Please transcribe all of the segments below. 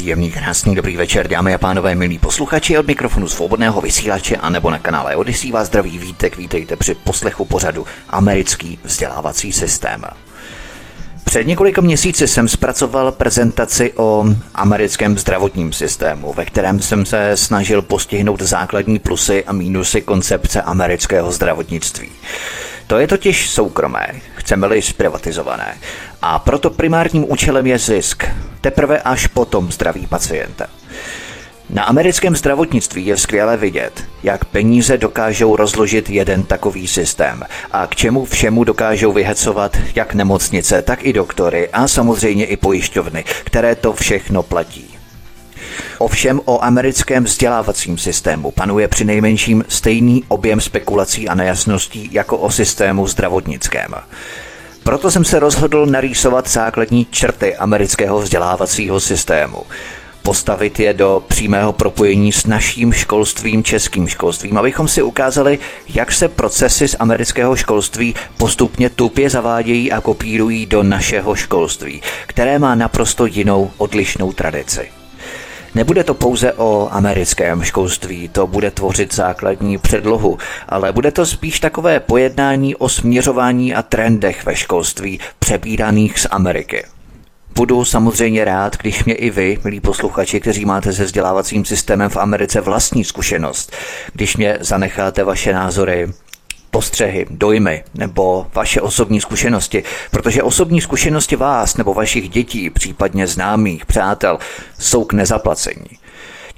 Příjemný, krásný, dobrý večer, dámy a pánové, milí posluchači od mikrofonu svobodného vysílače a nebo na kanále Odyssey vás zdraví vítek, vítejte při poslechu pořadu Americký vzdělávací systém. Před několika měsíci jsem zpracoval prezentaci o americkém zdravotním systému, ve kterém jsem se snažil postihnout základní plusy a mínusy koncepce amerického zdravotnictví. To je totiž soukromé, chceme-li zprivatizované. A proto primárním účelem je zisk, teprve až potom zdraví pacienta. Na americkém zdravotnictví je skvěle vidět, jak peníze dokážou rozložit jeden takový systém a k čemu všemu dokážou vyhecovat jak nemocnice, tak i doktory a samozřejmě i pojišťovny, které to všechno platí. Ovšem o americkém vzdělávacím systému panuje při nejmenším stejný objem spekulací a nejasností jako o systému zdravotnickém. Proto jsem se rozhodl narýsovat základní črty amerického vzdělávacího systému postavit je do přímého propojení s naším školstvím, českým školstvím, abychom si ukázali, jak se procesy z amerického školství postupně tupě zavádějí a kopírují do našeho školství, které má naprosto jinou odlišnou tradici. Nebude to pouze o americkém školství, to bude tvořit základní předlohu, ale bude to spíš takové pojednání o směřování a trendech ve školství přebíraných z Ameriky. Budu samozřejmě rád, když mě i vy, milí posluchači, kteří máte se vzdělávacím systémem v Americe vlastní zkušenost, když mě zanecháte vaše názory, postřehy, dojmy nebo vaše osobní zkušenosti, protože osobní zkušenosti vás nebo vašich dětí, případně známých, přátel, jsou k nezaplacení.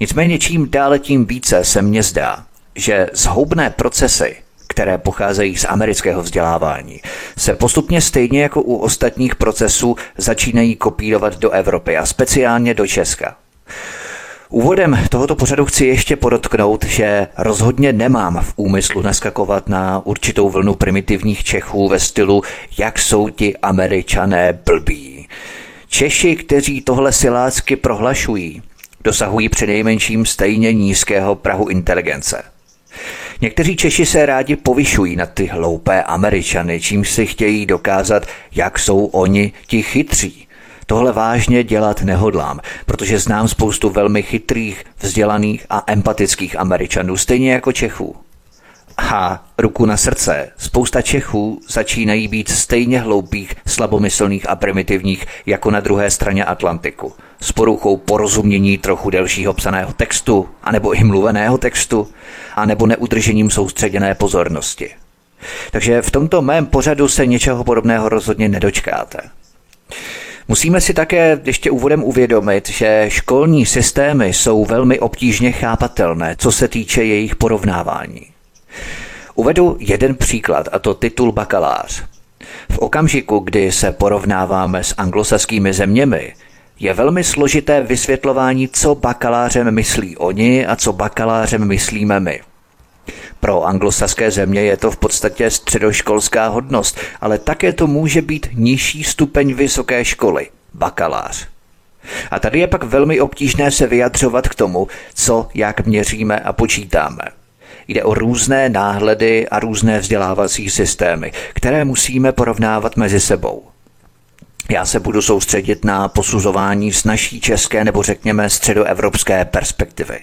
Nicméně čím dále tím více se mně zdá, že zhoubné procesy, které pocházejí z amerického vzdělávání, se postupně stejně jako u ostatních procesů začínají kopírovat do Evropy a speciálně do Česka. Úvodem tohoto pořadu chci ještě podotknout, že rozhodně nemám v úmyslu naskakovat na určitou vlnu primitivních Čechů ve stylu, jak jsou ti američané blbí. Češi, kteří tohle silácky prohlašují, dosahují přinejmenším stejně nízkého prahu inteligence. Někteří Češi se rádi povyšují na ty hloupé Američany, čím si chtějí dokázat, jak jsou oni ti chytří. Tohle vážně dělat nehodlám, protože znám spoustu velmi chytrých, vzdělaných a empatických Američanů, stejně jako Čechů. A ruku na srdce, spousta Čechů začínají být stejně hloupých, slabomyslných a primitivních jako na druhé straně Atlantiku. S poruchou porozumění trochu delšího psaného textu, anebo i mluveného textu, anebo neudržením soustředěné pozornosti. Takže v tomto mém pořadu se něčeho podobného rozhodně nedočkáte. Musíme si také ještě úvodem uvědomit, že školní systémy jsou velmi obtížně chápatelné, co se týče jejich porovnávání. Uvedu jeden příklad, a to titul bakalář. V okamžiku, kdy se porovnáváme s anglosaskými zeměmi, je velmi složité vysvětlování, co bakalářem myslí oni a co bakalářem myslíme my. Pro anglosaské země je to v podstatě středoškolská hodnost, ale také to může být nižší stupeň vysoké školy, bakalář. A tady je pak velmi obtížné se vyjadřovat k tomu, co jak měříme a počítáme. Jde o různé náhledy a různé vzdělávací systémy, které musíme porovnávat mezi sebou. Já se budu soustředit na posuzování z naší české nebo řekněme středoevropské perspektivy.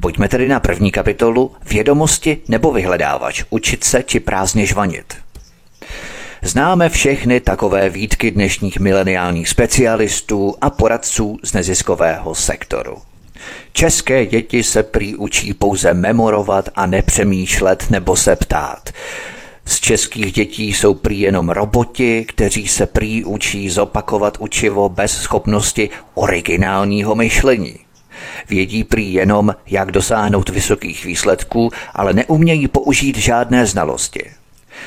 Pojďme tedy na první kapitolu Vědomosti nebo vyhledávač, učit se či prázdně žvanit. Známe všechny takové výtky dnešních mileniálních specialistů a poradců z neziskového sektoru. České děti se prý učí pouze memorovat a nepřemýšlet nebo se ptát. Z českých dětí jsou prý jenom roboti, kteří se prý učí zopakovat učivo bez schopnosti originálního myšlení. Vědí prý jenom, jak dosáhnout vysokých výsledků, ale neumějí použít žádné znalosti.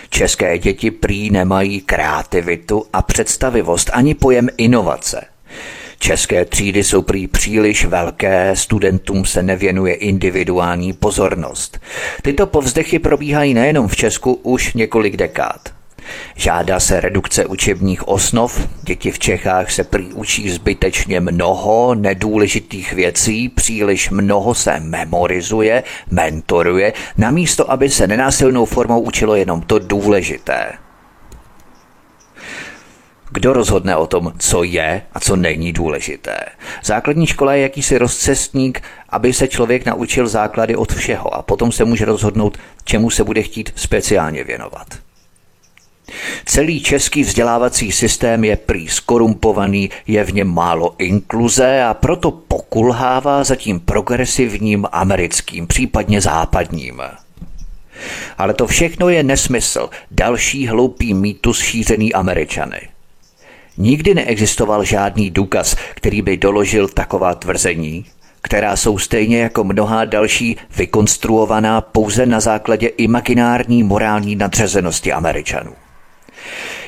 České děti prý nemají kreativitu a představivost ani pojem inovace. České třídy jsou prý příliš velké, studentům se nevěnuje individuální pozornost. Tyto povzdechy probíhají nejenom v Česku už několik dekád. Žádá se redukce učebních osnov, děti v Čechách se prý učí zbytečně mnoho nedůležitých věcí, příliš mnoho se memorizuje, mentoruje, namísto aby se nenásilnou formou učilo jenom to důležité. Kdo rozhodne o tom, co je a co není důležité? Základní škola je jakýsi rozcestník, aby se člověk naučil základy od všeho a potom se může rozhodnout, čemu se bude chtít speciálně věnovat. Celý český vzdělávací systém je prý skorumpovaný, je v něm málo inkluze a proto pokulhává za tím progresivním americkým, případně západním. Ale to všechno je nesmysl, další hloupý mýtus šířený Američany. Nikdy neexistoval žádný důkaz, který by doložil taková tvrzení, která jsou stejně jako mnohá další vykonstruovaná pouze na základě imaginární morální nadřazenosti Američanů.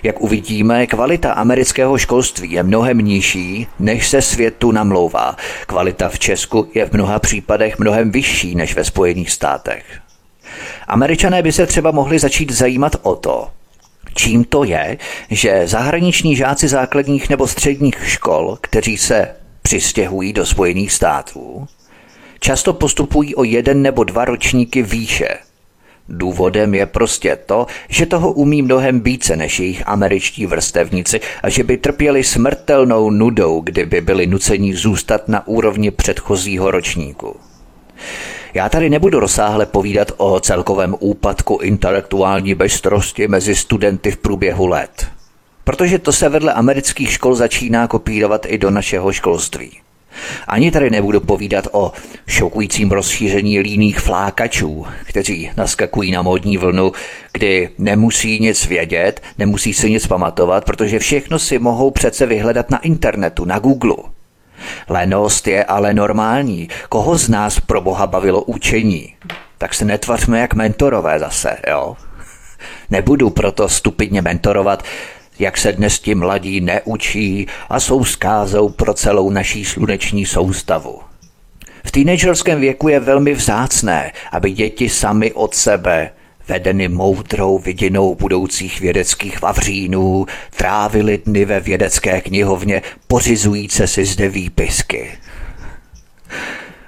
Jak uvidíme, kvalita amerického školství je mnohem nižší, než se světu namlouvá. Kvalita v Česku je v mnoha případech mnohem vyšší než ve Spojených státech. Američané by se třeba mohli začít zajímat o to, čím to je, že zahraniční žáci základních nebo středních škol, kteří se přistěhují do Spojených států, často postupují o jeden nebo dva ročníky výše – Důvodem je prostě to, že toho umí mnohem více než jejich američtí vrstevníci a že by trpěli smrtelnou nudou, kdyby byli nuceni zůstat na úrovni předchozího ročníku. Já tady nebudu rozsáhle povídat o celkovém úpadku intelektuální bezstrosti mezi studenty v průběhu let, protože to se vedle amerických škol začíná kopírovat i do našeho školství. Ani tady nebudu povídat o šokujícím rozšíření líných flákačů, kteří naskakují na módní vlnu, kdy nemusí nic vědět, nemusí si nic pamatovat, protože všechno si mohou přece vyhledat na internetu, na Google. Lenost je ale normální. Koho z nás pro boha bavilo učení? Tak se netvařme jak mentorové zase, jo? Nebudu proto stupidně mentorovat, jak se dnes ti mladí neučí a jsou zkázou pro celou naší sluneční soustavu. V teenagerském věku je velmi vzácné, aby děti sami od sebe, vedeny moudrou vidinou budoucích vědeckých vavřínů, trávili dny ve vědecké knihovně, pořizujíce si zde výpisky.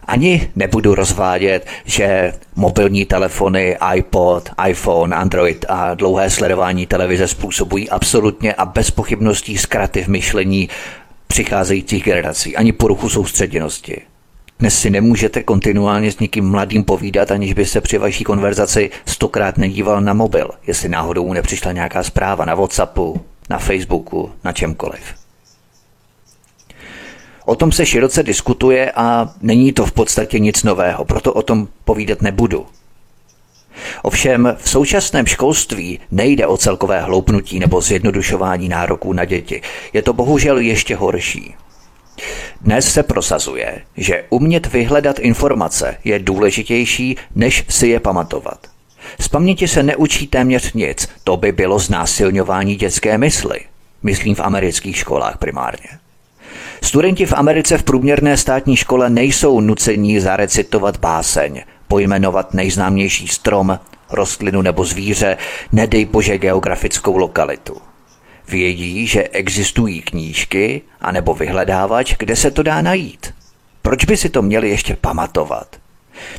Ani nebudu rozvádět, že mobilní telefony, iPod, iPhone, Android a dlouhé sledování televize způsobují absolutně a bez pochybností zkraty v myšlení přicházejících generací, ani poruchu soustředěnosti. Dnes si nemůžete kontinuálně s někým mladým povídat, aniž by se při vaší konverzaci stokrát nedíval na mobil, jestli náhodou mu nepřišla nějaká zpráva na Whatsappu, na Facebooku, na čemkoliv. O tom se široce diskutuje a není to v podstatě nic nového, proto o tom povídat nebudu. Ovšem v současném školství nejde o celkové hloupnutí nebo zjednodušování nároků na děti. Je to bohužel ještě horší. Dnes se prosazuje, že umět vyhledat informace je důležitější, než si je pamatovat. Z paměti se neučí téměř nic, to by bylo znásilňování dětské mysli. Myslím v amerických školách primárně. Studenti v Americe v průměrné státní škole nejsou nucení zarecitovat báseň, pojmenovat nejznámější strom, rostlinu nebo zvíře, nedej bože geografickou lokalitu. Vědí, že existují knížky anebo vyhledávač, kde se to dá najít. Proč by si to měli ještě pamatovat?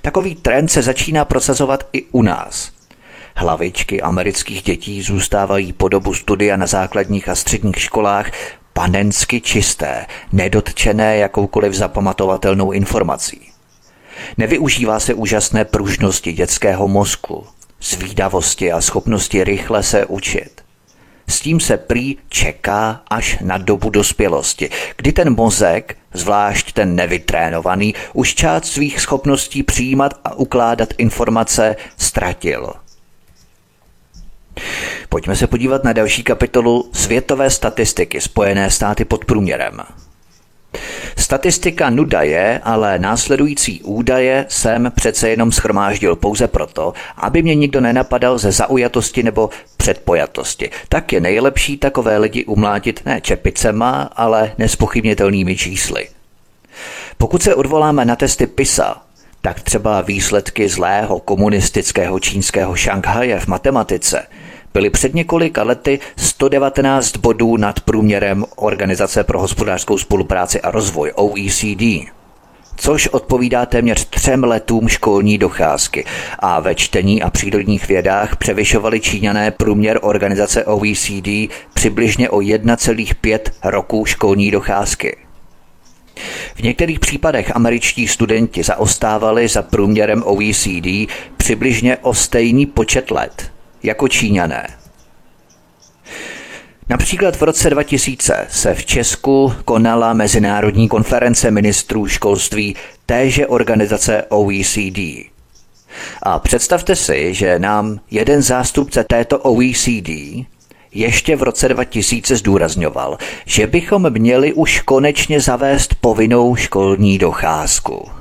Takový trend se začíná prosazovat i u nás. Hlavičky amerických dětí zůstávají po dobu studia na základních a středních školách panensky čisté, nedotčené jakoukoliv zapamatovatelnou informací. Nevyužívá se úžasné pružnosti dětského mozku, zvídavosti a schopnosti rychle se učit. S tím se prý čeká až na dobu dospělosti, kdy ten mozek, zvlášť ten nevytrénovaný, už část svých schopností přijímat a ukládat informace ztratil – Pojďme se podívat na další kapitolu Světové statistiky Spojené státy pod průměrem. Statistika nuda je, ale následující údaje jsem přece jenom schromáždil pouze proto, aby mě nikdo nenapadal ze zaujatosti nebo předpojatosti. Tak je nejlepší takové lidi umlátit ne čepicema, ale nespochybnitelnými čísly. Pokud se odvoláme na testy PISA, tak třeba výsledky zlého komunistického čínského Šanghaje v matematice byly před několika lety 119 bodů nad průměrem Organizace pro hospodářskou spolupráci a rozvoj OECD což odpovídá téměř třem letům školní docházky. A ve čtení a přírodních vědách převyšovali Číňané průměr organizace OECD přibližně o 1,5 roku školní docházky. V některých případech američtí studenti zaostávali za průměrem OECD přibližně o stejný počet let jako Číňané. Například v roce 2000 se v Česku konala Mezinárodní konference ministrů školství téže organizace OECD. A představte si, že nám jeden zástupce této OECD ještě v roce 2000 zdůrazňoval, že bychom měli už konečně zavést povinnou školní docházku.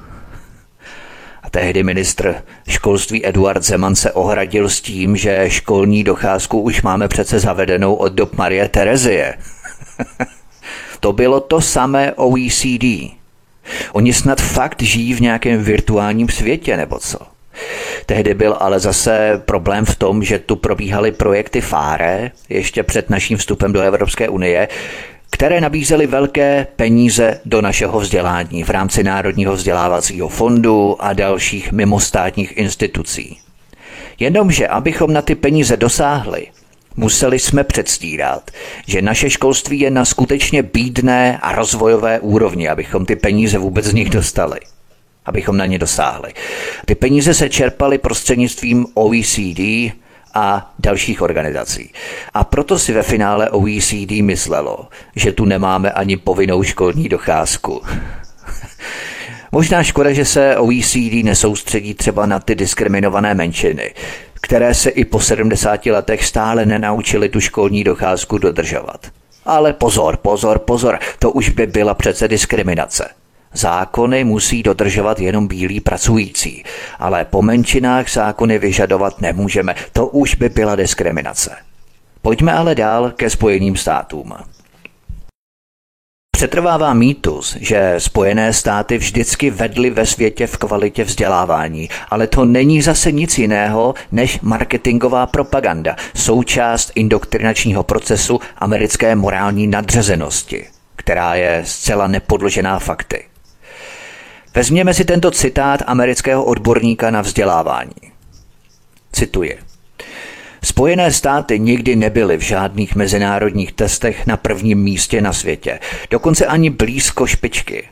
Tehdy ministr školství Eduard Zeman se ohradil s tím, že školní docházku už máme přece zavedenou od dob Marie Terezie. to bylo to samé OECD. Oni snad fakt žijí v nějakém virtuálním světě, nebo co? Tehdy byl ale zase problém v tom, že tu probíhaly projekty FARE ještě před naším vstupem do Evropské unie, které nabízely velké peníze do našeho vzdělání v rámci Národního vzdělávacího fondu a dalších mimostátních institucí. Jenomže, abychom na ty peníze dosáhli, museli jsme předstírat, že naše školství je na skutečně bídné a rozvojové úrovni, abychom ty peníze vůbec z nich dostali abychom na ně dosáhli. Ty peníze se čerpaly prostřednictvím OECD, a dalších organizací. A proto si ve finále OECD myslelo, že tu nemáme ani povinnou školní docházku. Možná škoda, že se OECD nesoustředí třeba na ty diskriminované menšiny, které se i po 70 letech stále nenaučili tu školní docházku dodržovat. Ale pozor, pozor, pozor, to už by byla přece diskriminace. Zákony musí dodržovat jenom bílí pracující, ale po menšinách zákony vyžadovat nemůžeme. To už by byla diskriminace. Pojďme ale dál ke Spojeným státům. Přetrvává mýtus, že Spojené státy vždycky vedly ve světě v kvalitě vzdělávání, ale to není zase nic jiného než marketingová propaganda, součást indoktrinačního procesu americké morální nadřazenosti, která je zcela nepodložená fakty. Vezměme si tento citát amerického odborníka na vzdělávání. Cituji. Spojené státy nikdy nebyly v žádných mezinárodních testech na prvním místě na světě, dokonce ani blízko špičky.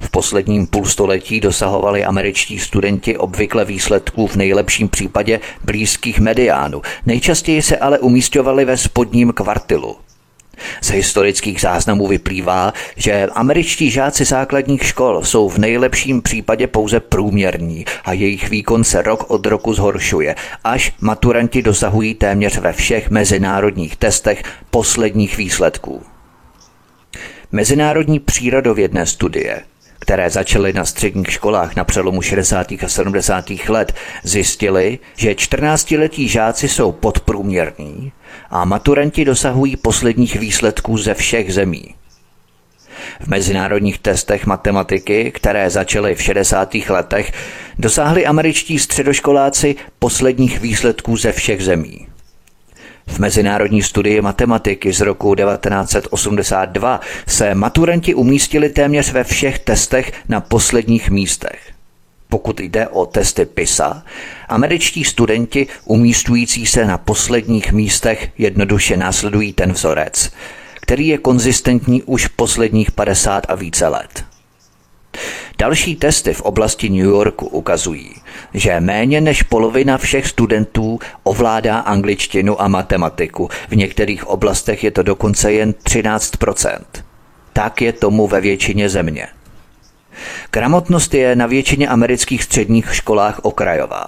V posledním půlstoletí dosahovali američtí studenti obvykle výsledků v nejlepším případě blízkých mediánů, nejčastěji se ale umístovali ve spodním kvartilu. Z historických záznamů vyplývá, že američtí žáci základních škol jsou v nejlepším případě pouze průměrní a jejich výkon se rok od roku zhoršuje, až maturanti dosahují téměř ve všech mezinárodních testech posledních výsledků. Mezinárodní přírodovědné studie které začaly na středních školách na přelomu 60. a 70. let, zjistili, že 14-letí žáci jsou podprůměrní a maturanti dosahují posledních výsledků ze všech zemí. V mezinárodních testech matematiky, které začaly v 60. letech, dosáhli američtí středoškoláci posledních výsledků ze všech zemí. V mezinárodní studii matematiky z roku 1982 se maturanti umístili téměř ve všech testech na posledních místech. Pokud jde o testy PISA, američtí studenti umístující se na posledních místech jednoduše následují ten vzorec, který je konzistentní už posledních 50 a více let. Další testy v oblasti New Yorku ukazují, že méně než polovina všech studentů ovládá angličtinu a matematiku. V některých oblastech je to dokonce jen 13% Tak je tomu ve většině země. Gramotnost je na většině amerických středních školách okrajová.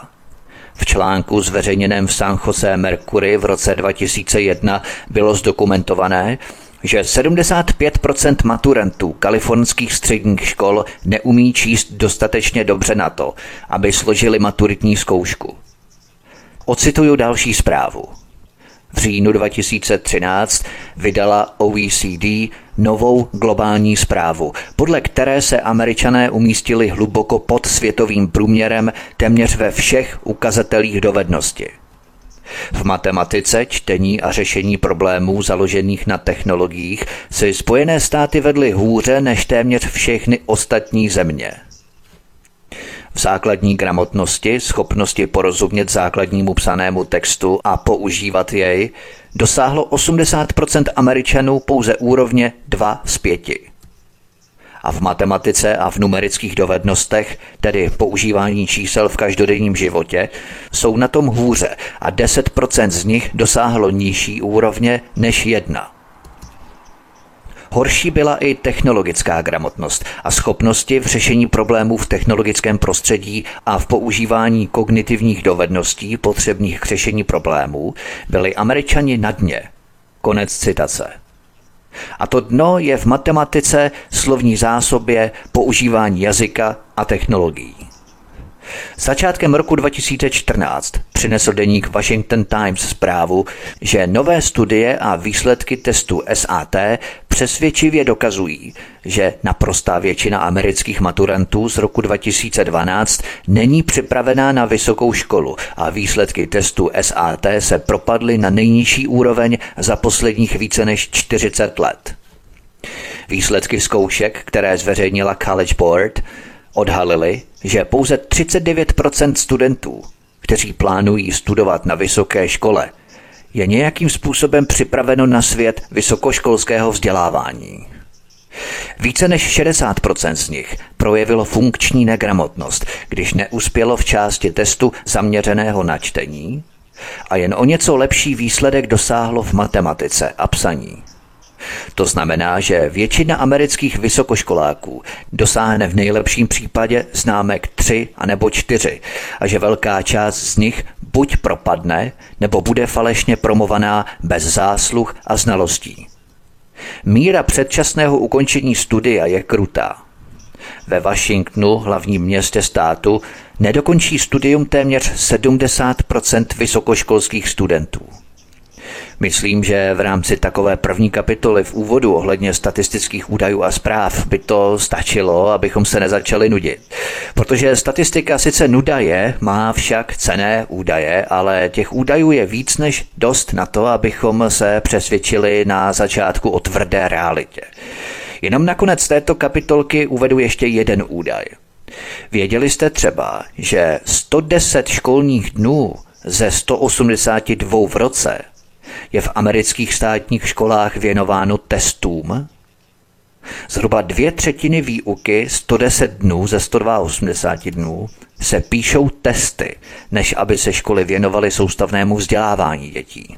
V článku zveřejněném v San Jose Mercury v roce 2001 bylo zdokumentované, že 75% maturantů kalifornských středních škol neumí číst dostatečně dobře na to, aby složili maturitní zkoušku. Ocituju další zprávu. V říjnu 2013 vydala OECD novou globální zprávu, podle které se američané umístili hluboko pod světovým průměrem téměř ve všech ukazatelích dovednosti. V matematice, čtení a řešení problémů založených na technologiích si Spojené státy vedly hůře než téměř všechny ostatní země. V základní gramotnosti, schopnosti porozumět základnímu psanému textu a používat jej, dosáhlo 80% Američanů pouze úrovně 2 z 5 a v matematice a v numerických dovednostech, tedy používání čísel v každodenním životě, jsou na tom hůře a 10% z nich dosáhlo nižší úrovně než jedna. Horší byla i technologická gramotnost a schopnosti v řešení problémů v technologickém prostředí a v používání kognitivních dovedností potřebných k řešení problémů byli američani na dně. Konec citace. A to dno je v matematice, slovní zásobě, používání jazyka a technologií. Začátkem roku 2014 přinesl deník Washington Times zprávu, že nové studie a výsledky testu SAT přesvědčivě dokazují, že naprostá většina amerických maturantů z roku 2012 není připravená na vysokou školu a výsledky testu SAT se propadly na nejnižší úroveň za posledních více než 40 let. Výsledky zkoušek, které zveřejnila College Board, odhalili, že pouze 39% studentů, kteří plánují studovat na vysoké škole, je nějakým způsobem připraveno na svět vysokoškolského vzdělávání. Více než 60% z nich projevilo funkční negramotnost, když neuspělo v části testu zaměřeného na čtení a jen o něco lepší výsledek dosáhlo v matematice a psaní. To znamená, že většina amerických vysokoškoláků dosáhne v nejlepším případě známek 3 a nebo 4 a že velká část z nich buď propadne, nebo bude falešně promovaná bez zásluh a znalostí. Míra předčasného ukončení studia je krutá. Ve Washingtonu, hlavním městě státu, nedokončí studium téměř 70% vysokoškolských studentů. Myslím, že v rámci takové první kapitoly v úvodu ohledně statistických údajů a zpráv by to stačilo, abychom se nezačali nudit. Protože statistika sice nuda je, má však cené údaje, ale těch údajů je víc než dost na to, abychom se přesvědčili na začátku o tvrdé realitě. Jenom nakonec této kapitolky uvedu ještě jeden údaj. Věděli jste třeba, že 110 školních dnů ze 182 v roce je v amerických státních školách věnováno testům. Zhruba dvě třetiny výuky 110 dnů ze 182 dnů se píšou testy, než aby se školy věnovaly soustavnému vzdělávání dětí.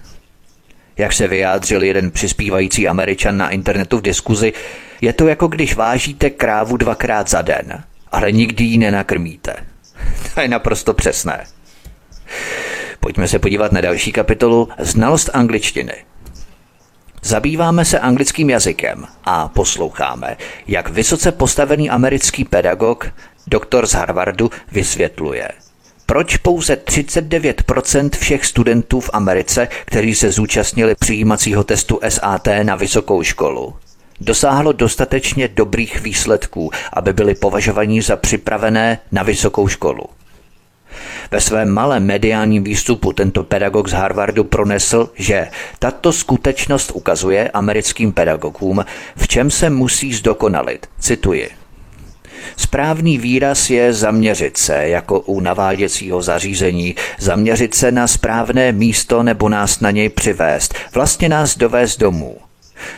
Jak se vyjádřil jeden přispívající američan na internetu v diskuzi, je to jako když vážíte krávu dvakrát za den, ale nikdy ji nenakrmíte. To je naprosto přesné. Pojďme se podívat na další kapitolu Znalost angličtiny. Zabýváme se anglickým jazykem a posloucháme, jak vysoce postavený americký pedagog, doktor z Harvardu, vysvětluje, proč pouze 39% všech studentů v Americe, kteří se zúčastnili přijímacího testu SAT na vysokou školu, dosáhlo dostatečně dobrých výsledků, aby byli považovaní za připravené na vysokou školu. Ve svém malém mediálním výstupu tento pedagog z Harvardu pronesl, že tato skutečnost ukazuje americkým pedagogům, v čem se musí zdokonalit. Cituji. Správný výraz je zaměřit se, jako u naváděcího zařízení, zaměřit se na správné místo nebo nás na něj přivést, vlastně nás dovést domů.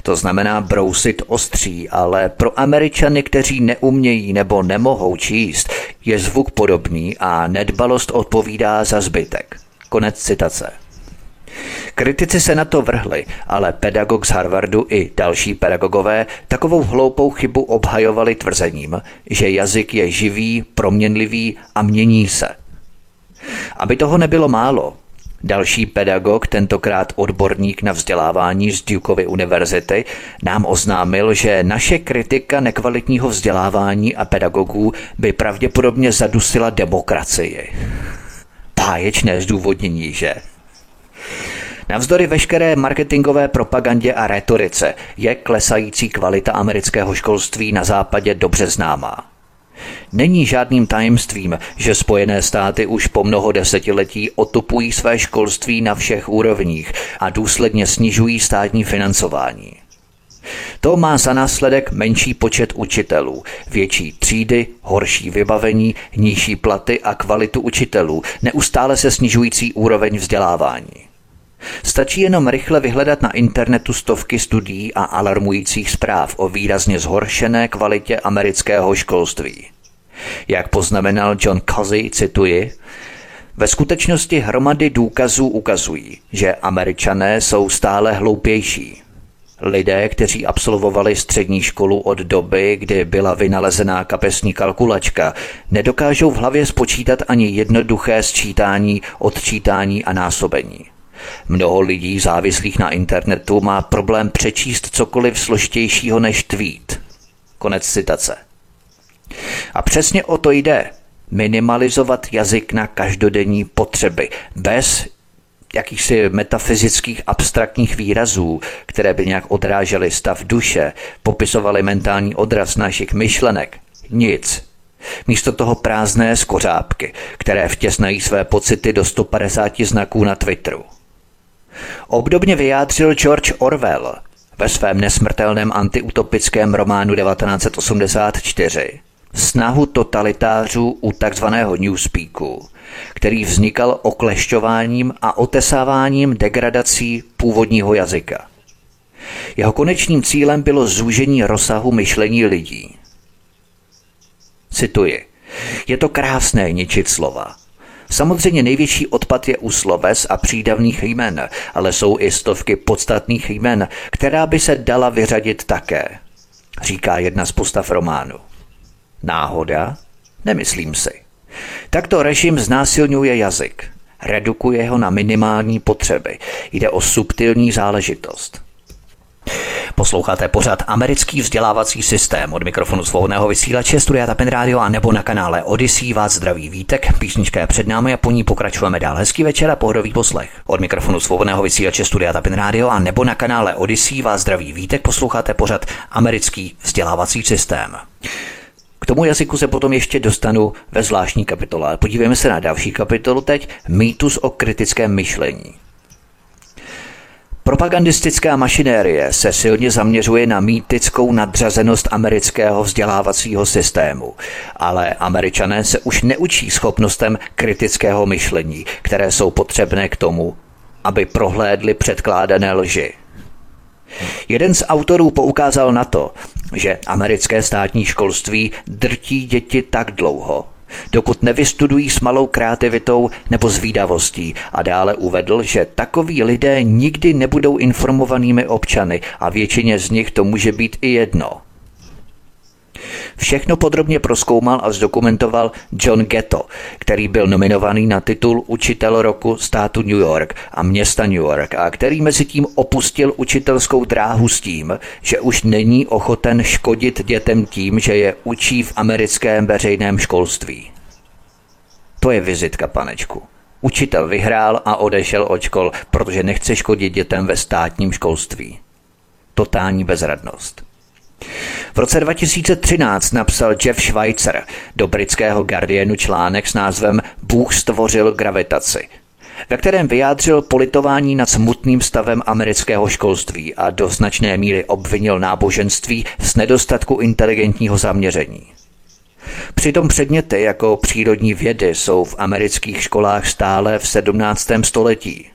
To znamená brousit ostří, ale pro Američany, kteří neumějí nebo nemohou číst, je zvuk podobný a nedbalost odpovídá za zbytek. Konec citace. Kritici se na to vrhli, ale pedagog z Harvardu i další pedagogové takovou hloupou chybu obhajovali tvrzením, že jazyk je živý, proměnlivý a mění se. Aby toho nebylo málo, Další pedagog, tentokrát odborník na vzdělávání z Dukeovy univerzity, nám oznámil, že naše kritika nekvalitního vzdělávání a pedagogů by pravděpodobně zadusila demokracii. Páječné zdůvodnění, že? Navzdory veškeré marketingové propagandě a retorice je klesající kvalita amerického školství na západě dobře známá. Není žádným tajemstvím, že Spojené státy už po mnoho desetiletí otupují své školství na všech úrovních a důsledně snižují státní financování. To má za následek menší počet učitelů, větší třídy, horší vybavení, nižší platy a kvalitu učitelů, neustále se snižující úroveň vzdělávání. Stačí jenom rychle vyhledat na internetu stovky studií a alarmujících zpráv o výrazně zhoršené kvalitě amerického školství. Jak poznamenal John Cozy, cituji, ve skutečnosti hromady důkazů ukazují, že američané jsou stále hloupější. Lidé, kteří absolvovali střední školu od doby, kdy byla vynalezená kapesní kalkulačka, nedokážou v hlavě spočítat ani jednoduché sčítání, odčítání a násobení. Mnoho lidí závislých na internetu má problém přečíst cokoliv složitějšího než tweet. Konec citace. A přesně o to jde. Minimalizovat jazyk na každodenní potřeby, bez jakýchsi metafyzických abstraktních výrazů, které by nějak odrážely stav duše, popisovaly mentální odraz našich myšlenek. Nic. Místo toho prázdné skořápky, které vtěsnají své pocity do 150 znaků na Twitteru. Obdobně vyjádřil George Orwell ve svém nesmrtelném antiutopickém románu 1984 snahu totalitářů u takzvaného newspeaku, který vznikal oklešťováním a otesáváním degradací původního jazyka. Jeho konečným cílem bylo zúžení rozsahu myšlení lidí. Cituji. Je to krásné ničit slova, Samozřejmě největší odpad je u sloves a přídavných jmen, ale jsou i stovky podstatných jmen, která by se dala vyřadit také, říká jedna z postav románu. Náhoda? Nemyslím si. Takto režim znásilňuje jazyk, redukuje ho na minimální potřeby. Jde o subtilní záležitost. Posloucháte pořád americký vzdělávací systém od mikrofonu svobodného vysílače Studia Tapin Radio a nebo na kanále Odyssey vás zdraví vítek. Písnička je před námi a po ní pokračujeme dál. Hezký večer a pohodový poslech. Od mikrofonu svobodného vysílače Studia Tapin Radio a nebo na kanále Odyssey vás zdraví vítek. Posloucháte pořád americký vzdělávací systém. K tomu jazyku se potom ještě dostanu ve zvláštní kapitole. Podívejme se na další kapitolu teď. Mýtus o kritickém myšlení. Propagandistická mašinérie se silně zaměřuje na mýtickou nadřazenost amerického vzdělávacího systému, ale američané se už neučí schopnostem kritického myšlení, které jsou potřebné k tomu, aby prohlédli předkládané lži. Jeden z autorů poukázal na to, že americké státní školství drtí děti tak dlouho, dokud nevystudují s malou kreativitou nebo zvídavostí a dále uvedl, že takoví lidé nikdy nebudou informovanými občany a většině z nich to může být i jedno. Všechno podrobně proskoumal a zdokumentoval John Ghetto, který byl nominovaný na titul Učitel roku státu New York a města New York a který mezi tím opustil učitelskou dráhu s tím, že už není ochoten škodit dětem tím, že je učí v americkém veřejném školství. To je vizitka, panečku. Učitel vyhrál a odešel od škol, protože nechce škodit dětem ve státním školství. Totální bezradnost. V roce 2013 napsal Jeff Schweitzer do britského Guardianu článek s názvem Bůh stvořil gravitaci, ve kterém vyjádřil politování nad smutným stavem amerického školství a do značné míry obvinil náboženství z nedostatku inteligentního zaměření. Přitom předměty jako přírodní vědy jsou v amerických školách stále v 17. století.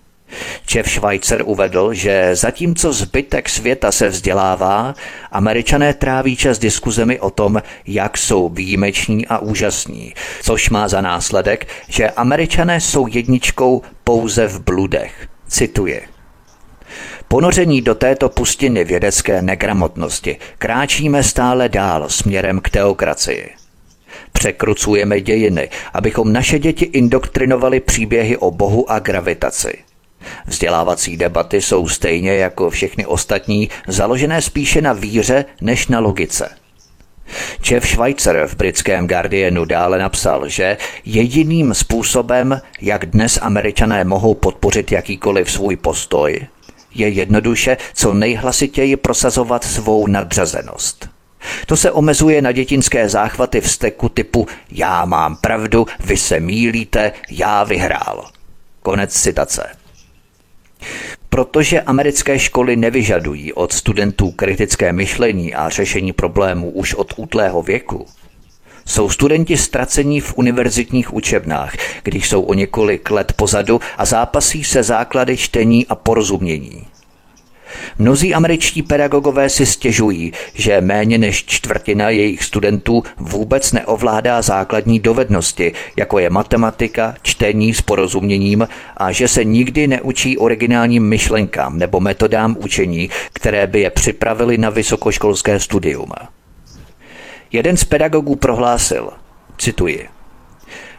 Jeff Schweitzer uvedl, že zatímco zbytek světa se vzdělává, američané tráví čas diskuzemi o tom, jak jsou výjimeční a úžasní, což má za následek, že američané jsou jedničkou pouze v bludech. Cituje. Ponoření do této pustiny vědecké negramotnosti kráčíme stále dál směrem k teokracii. Překrucujeme dějiny, abychom naše děti indoktrinovali příběhy o Bohu a gravitaci. Vzdělávací debaty jsou stejně jako všechny ostatní založené spíše na víře než na logice. Jeff Schweitzer v britském Guardianu dále napsal, že jediným způsobem, jak dnes američané mohou podpořit jakýkoliv svůj postoj, je jednoduše co nejhlasitěji prosazovat svou nadřazenost. To se omezuje na dětinské záchvaty v steku typu já mám pravdu, vy se mílíte, já vyhrál. Konec citace. Protože americké školy nevyžadují od studentů kritické myšlení a řešení problémů už od útlého věku, jsou studenti ztracení v univerzitních učebnách, když jsou o několik let pozadu a zápasí se základy čtení a porozumění. Mnozí američtí pedagogové si stěžují, že méně než čtvrtina jejich studentů vůbec neovládá základní dovednosti, jako je matematika, čtení s porozuměním a že se nikdy neučí originálním myšlenkám nebo metodám učení, které by je připravili na vysokoškolské studium. Jeden z pedagogů prohlásil, cituji,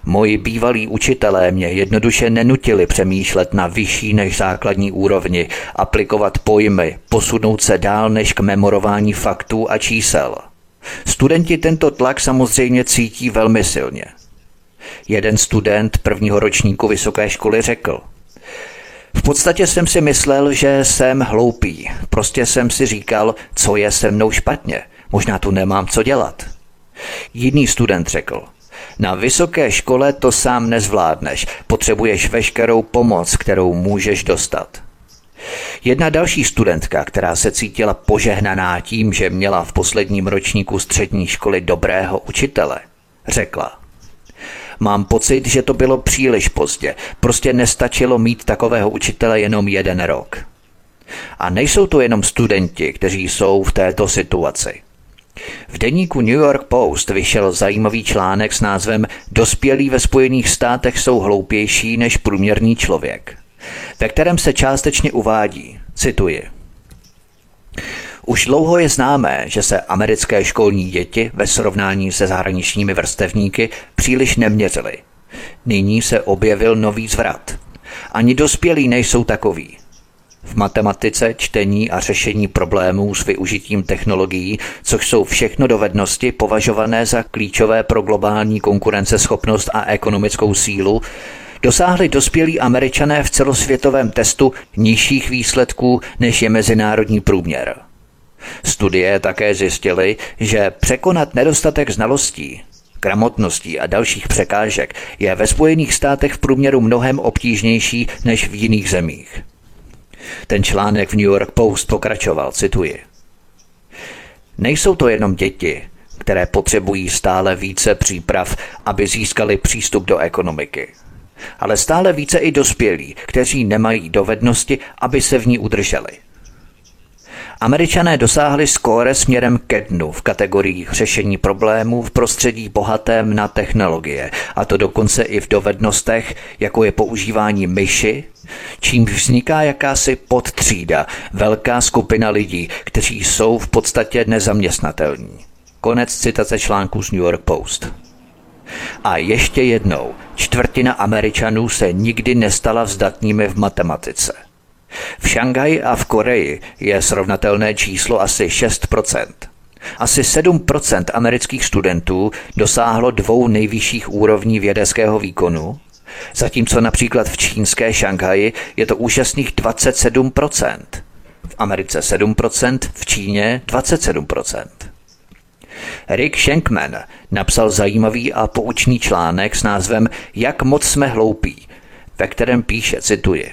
Moji bývalí učitelé mě jednoduše nenutili přemýšlet na vyšší než základní úrovni, aplikovat pojmy, posunout se dál než k memorování faktů a čísel. Studenti tento tlak samozřejmě cítí velmi silně. Jeden student prvního ročníku vysoké školy řekl, v podstatě jsem si myslel, že jsem hloupý. Prostě jsem si říkal, co je se mnou špatně. Možná tu nemám co dělat. Jiný student řekl, na vysoké škole to sám nezvládneš, potřebuješ veškerou pomoc, kterou můžeš dostat. Jedna další studentka, která se cítila požehnaná tím, že měla v posledním ročníku střední školy dobrého učitele, řekla. Mám pocit, že to bylo příliš pozdě. Prostě nestačilo mít takového učitele jenom jeden rok. A nejsou to jenom studenti, kteří jsou v této situaci. V deníku New York Post vyšel zajímavý článek s názvem Dospělí ve Spojených státech jsou hloupější než průměrný člověk, ve kterém se částečně uvádí, cituji, už dlouho je známé, že se americké školní děti ve srovnání se zahraničními vrstevníky příliš neměřily. Nyní se objevil nový zvrat. Ani dospělí nejsou takoví v matematice, čtení a řešení problémů s využitím technologií, což jsou všechno dovednosti považované za klíčové pro globální konkurenceschopnost a ekonomickou sílu, dosáhli dospělí američané v celosvětovém testu nižších výsledků než je mezinárodní průměr. Studie také zjistily, že překonat nedostatek znalostí, gramotností a dalších překážek je ve Spojených státech v průměru mnohem obtížnější než v jiných zemích. Ten článek v New York Post pokračoval, cituji. Nejsou to jenom děti, které potřebují stále více příprav, aby získali přístup do ekonomiky. Ale stále více i dospělí, kteří nemají dovednosti, aby se v ní udrželi. Američané dosáhli skóre směrem ke dnu v kategoriích řešení problémů v prostředí bohatém na technologie, a to dokonce i v dovednostech, jako je používání myši, čím vzniká jakási podtřída, velká skupina lidí, kteří jsou v podstatě nezaměstnatelní. Konec citace článku z New York Post. A ještě jednou, čtvrtina Američanů se nikdy nestala vzdatními v matematice. V Šanghaji a v Koreji je srovnatelné číslo asi 6%. Asi 7% amerických studentů dosáhlo dvou nejvyšších úrovní vědeckého výkonu, zatímco například v čínské Šanghaji je to úžasných 27%. V Americe 7%, v Číně 27%. Rick Shankman napsal zajímavý a poučný článek s názvem Jak moc jsme hloupí, ve kterém píše, cituji,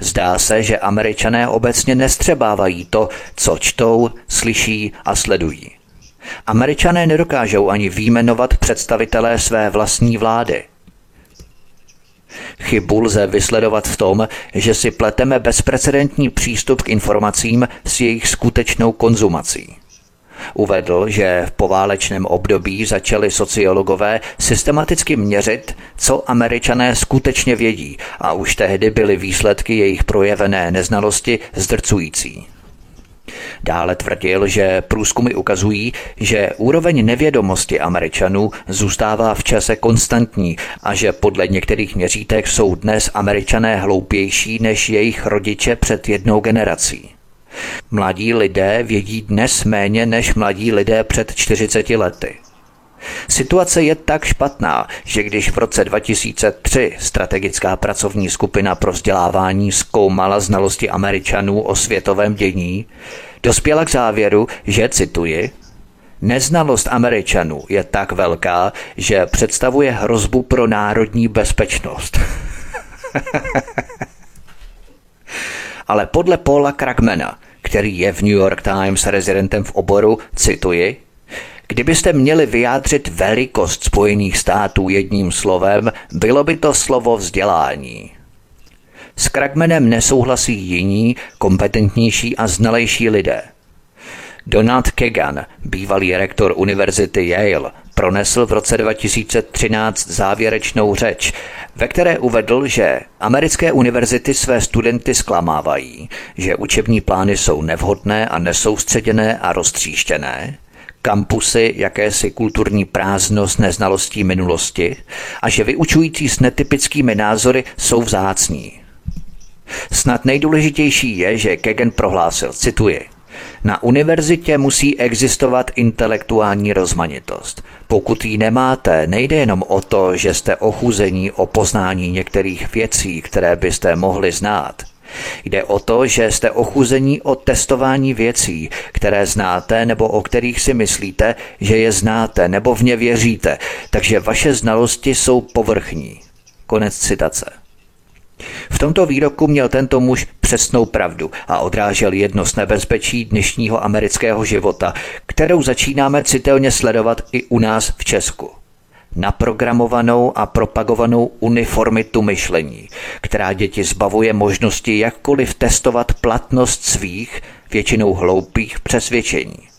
Zdá se, že američané obecně nestřebávají to, co čtou, slyší a sledují. Američané nedokážou ani výjmenovat představitelé své vlastní vlády. Chybu lze vysledovat v tom, že si pleteme bezprecedentní přístup k informacím s jejich skutečnou konzumací. Uvedl, že v poválečném období začali sociologové systematicky měřit, co američané skutečně vědí a už tehdy byly výsledky jejich projevené neznalosti zdrcující. Dále tvrdil, že průzkumy ukazují, že úroveň nevědomosti Američanů zůstává v čase konstantní a že podle některých měřítek jsou dnes Američané hloupější než jejich rodiče před jednou generací. Mladí lidé vědí dnes méně než mladí lidé před 40 lety. Situace je tak špatná, že když v roce 2003 strategická pracovní skupina pro vzdělávání zkoumala znalosti Američanů o světovém dění, dospěla k závěru, že, cituji, Neznalost Američanů je tak velká, že představuje hrozbu pro národní bezpečnost. Ale podle Paula Kragmana, který je v New York Times rezidentem v oboru, cituji, Kdybyste měli vyjádřit velikost Spojených států jedním slovem, bylo by to slovo vzdělání. S Kragmanem nesouhlasí jiní, kompetentnější a znalejší lidé. Donald Kagan, bývalý rektor univerzity Yale, pronesl v roce 2013 závěrečnou řeč, ve které uvedl, že americké univerzity své studenty zklamávají, že učební plány jsou nevhodné a nesoustředěné a roztříštěné, kampusy jakési kulturní prázdno s neznalostí minulosti a že vyučující s netypickými názory jsou vzácní. Snad nejdůležitější je, že Kegen prohlásil, cituji, na univerzitě musí existovat intelektuální rozmanitost. Pokud ji nemáte, nejde jenom o to, že jste ochuzení o poznání některých věcí, které byste mohli znát. Jde o to, že jste ochuzení o testování věcí, které znáte nebo o kterých si myslíte, že je znáte nebo v ně věříte, takže vaše znalosti jsou povrchní. Konec citace. V tomto výroku měl tento muž přesnou pravdu a odrážel jedno z nebezpečí dnešního amerického života, kterou začínáme citelně sledovat i u nás v Česku naprogramovanou a propagovanou uniformitu myšlení, která děti zbavuje možnosti jakkoliv testovat platnost svých, většinou hloupých přesvědčení.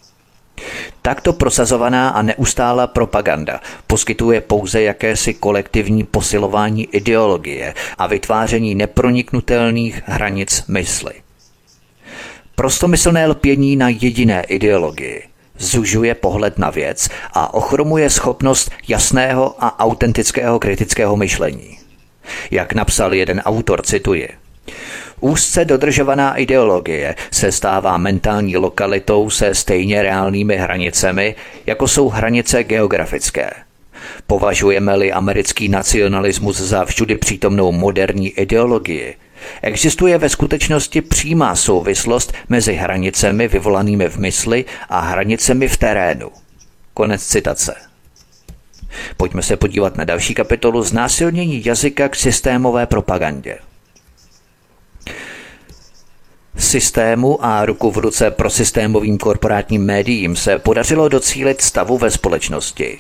Takto prosazovaná a neustála propaganda poskytuje pouze jakési kolektivní posilování ideologie a vytváření neproniknutelných hranic mysli. Prostomyslné lpění na jediné ideologii zužuje pohled na věc a ochromuje schopnost jasného a autentického kritického myšlení. Jak napsal jeden autor, cituje. Úzce dodržovaná ideologie se stává mentální lokalitou se stejně reálnými hranicemi, jako jsou hranice geografické. Považujeme-li americký nacionalismus za všudy přítomnou moderní ideologii, Existuje ve skutečnosti přímá souvislost mezi hranicemi vyvolanými v mysli a hranicemi v terénu. Konec citace. Pojďme se podívat na další kapitolu Znásilnění jazyka k systémové propagandě. Systému a ruku v ruce pro systémovým korporátním médiím se podařilo docílit stavu ve společnosti,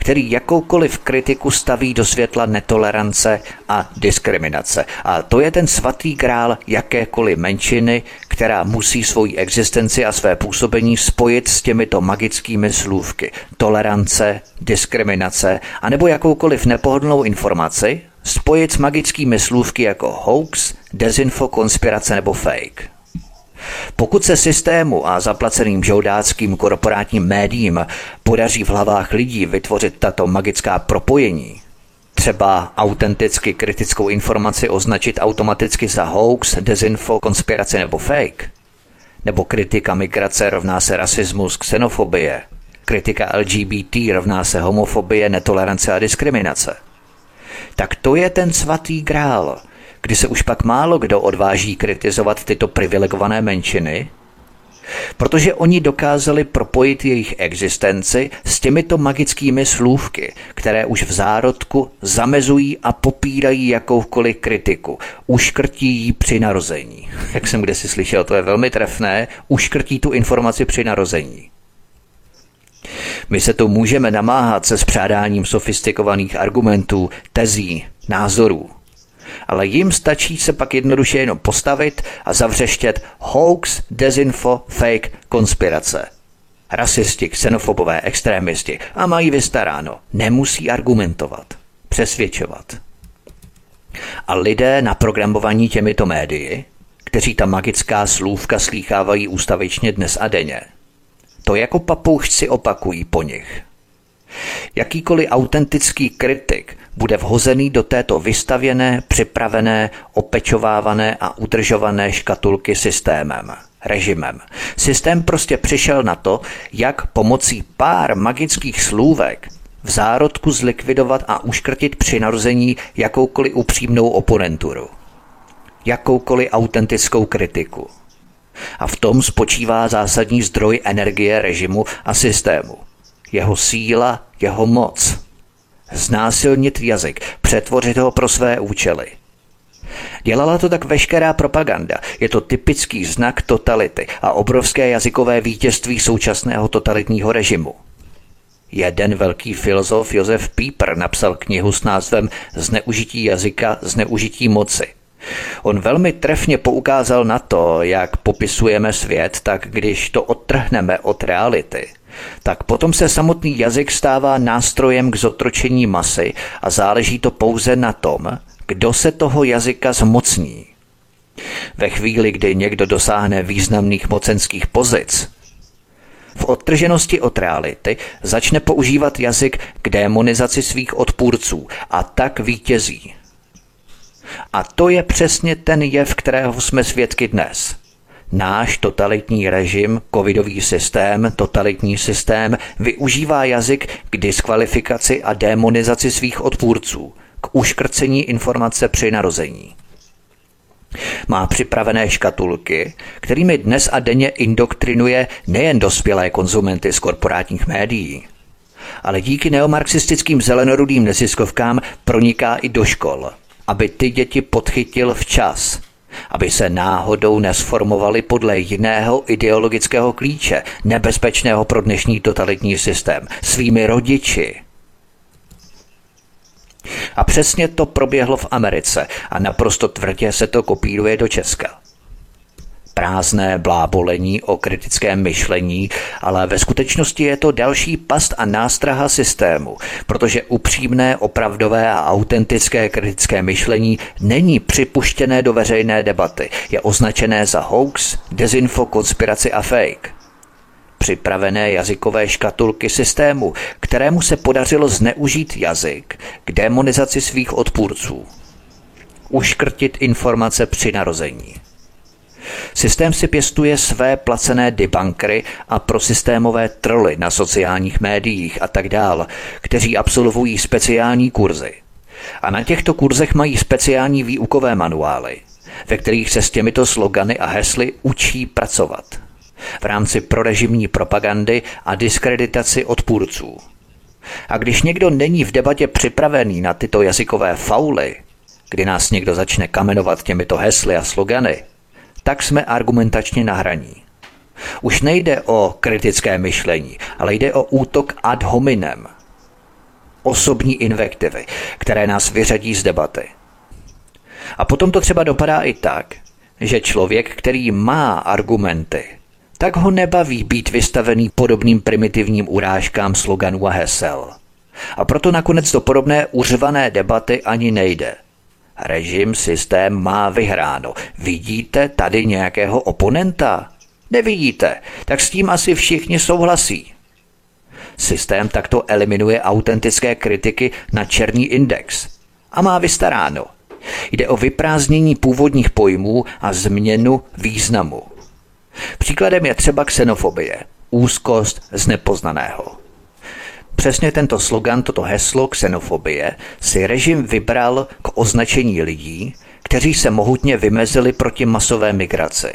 který jakoukoliv kritiku staví do světla netolerance a diskriminace. A to je ten svatý král jakékoliv menšiny, která musí svoji existenci a své působení spojit s těmito magickými slůvky. Tolerance, diskriminace, anebo jakoukoliv nepohodlnou informaci, spojit s magickými slůvky jako hoax, dezinfo, konspirace nebo fake. Pokud se systému a zaplaceným žoudáckým korporátním médiím podaří v hlavách lidí vytvořit tato magická propojení, třeba autenticky kritickou informaci označit automaticky za hoax, dezinfo, konspiraci nebo fake, nebo kritika migrace rovná se rasismus, xenofobie, kritika LGBT rovná se homofobie, netolerance a diskriminace. Tak to je ten svatý grál – kdy se už pak málo kdo odváží kritizovat tyto privilegované menšiny, protože oni dokázali propojit jejich existenci s těmito magickými slůvky, které už v zárodku zamezují a popírají jakoukoliv kritiku, uškrtí ji při narození. Jak jsem kde si slyšel, to je velmi trefné, uškrtí tu informaci při narození. My se to můžeme namáhat se spřádáním sofistikovaných argumentů, tezí, názorů ale jim stačí se pak jednoduše jenom postavit a zavřeštět hoax, dezinfo, fake, konspirace. Rasisti, xenofobové, extrémisti a mají vystaráno. Nemusí argumentovat, přesvědčovat. A lidé na programování těmito médii, kteří ta magická slůvka slýchávají ústavičně dnes a denně, to jako papoušci opakují po nich. Jakýkoliv autentický kritik bude vhozený do této vystavěné, připravené, opečovávané a udržované škatulky systémem. režimem. Systém prostě přišel na to, jak pomocí pár magických slůvek v zárodku zlikvidovat a uškrtit při narození jakoukoliv upřímnou oponenturu, jakoukoliv autentickou kritiku. A v tom spočívá zásadní zdroj energie režimu a systému. Jeho síla, jeho moc. Znásilnit jazyk, přetvořit ho pro své účely – Dělala to tak veškerá propaganda. Je to typický znak totality a obrovské jazykové vítězství současného totalitního režimu. Jeden velký filozof Josef Pieper napsal knihu s názvem Zneužití jazyka, zneužití moci. On velmi trefně poukázal na to, jak popisujeme svět, tak když to odtrhneme od reality, tak potom se samotný jazyk stává nástrojem k zotročení masy a záleží to pouze na tom, kdo se toho jazyka zmocní. Ve chvíli, kdy někdo dosáhne významných mocenských pozic, v odtrženosti od reality začne používat jazyk k demonizaci svých odpůrců a tak vítězí. A to je přesně ten jev, kterého jsme svědky dnes. Náš totalitní režim, covidový systém, totalitní systém využívá jazyk k diskvalifikaci a demonizaci svých odpůrců – k uškrcení informace při narození. Má připravené škatulky, kterými dnes a denně indoktrinuje nejen dospělé konzumenty z korporátních médií, ale díky neomarxistickým zelenorudým neziskovkám proniká i do škol, aby ty děti podchytil včas, aby se náhodou nesformovali podle jiného ideologického klíče, nebezpečného pro dnešní totalitní systém, svými rodiči, a přesně to proběhlo v Americe a naprosto tvrdě se to kopíruje do Česka prázdné blábolení o kritickém myšlení, ale ve skutečnosti je to další past a nástraha systému, protože upřímné, opravdové a autentické kritické myšlení není připuštěné do veřejné debaty, je označené za hoax, dezinfo, konspiraci a fake připravené jazykové škatulky systému, kterému se podařilo zneužít jazyk k demonizaci svých odpůrců. Uškrtit informace při narození. Systém si pěstuje své placené debunkry a prosystémové troly na sociálních médiích a tak dál, kteří absolvují speciální kurzy. A na těchto kurzech mají speciální výukové manuály, ve kterých se s těmito slogany a hesly učí pracovat v rámci prorežimní propagandy a diskreditaci odpůrců. A když někdo není v debatě připravený na tyto jazykové fauly, kdy nás někdo začne kamenovat těmito hesly a slogany, tak jsme argumentačně na hraní. Už nejde o kritické myšlení, ale jde o útok ad hominem. Osobní invektivy, které nás vyřadí z debaty. A potom to třeba dopadá i tak, že člověk, který má argumenty, tak ho nebaví být vystavený podobným primitivním urážkám sloganů a hesel. A proto nakonec do podobné uřvané debaty ani nejde. Režim, systém má vyhráno. Vidíte tady nějakého oponenta? Nevidíte, tak s tím asi všichni souhlasí. Systém takto eliminuje autentické kritiky na černý index. A má vystaráno. Jde o vyprázdnění původních pojmů a změnu významu. Příkladem je třeba xenofobie, úzkost z nepoznaného. Přesně tento slogan, toto heslo xenofobie si režim vybral k označení lidí, kteří se mohutně vymezili proti masové migraci.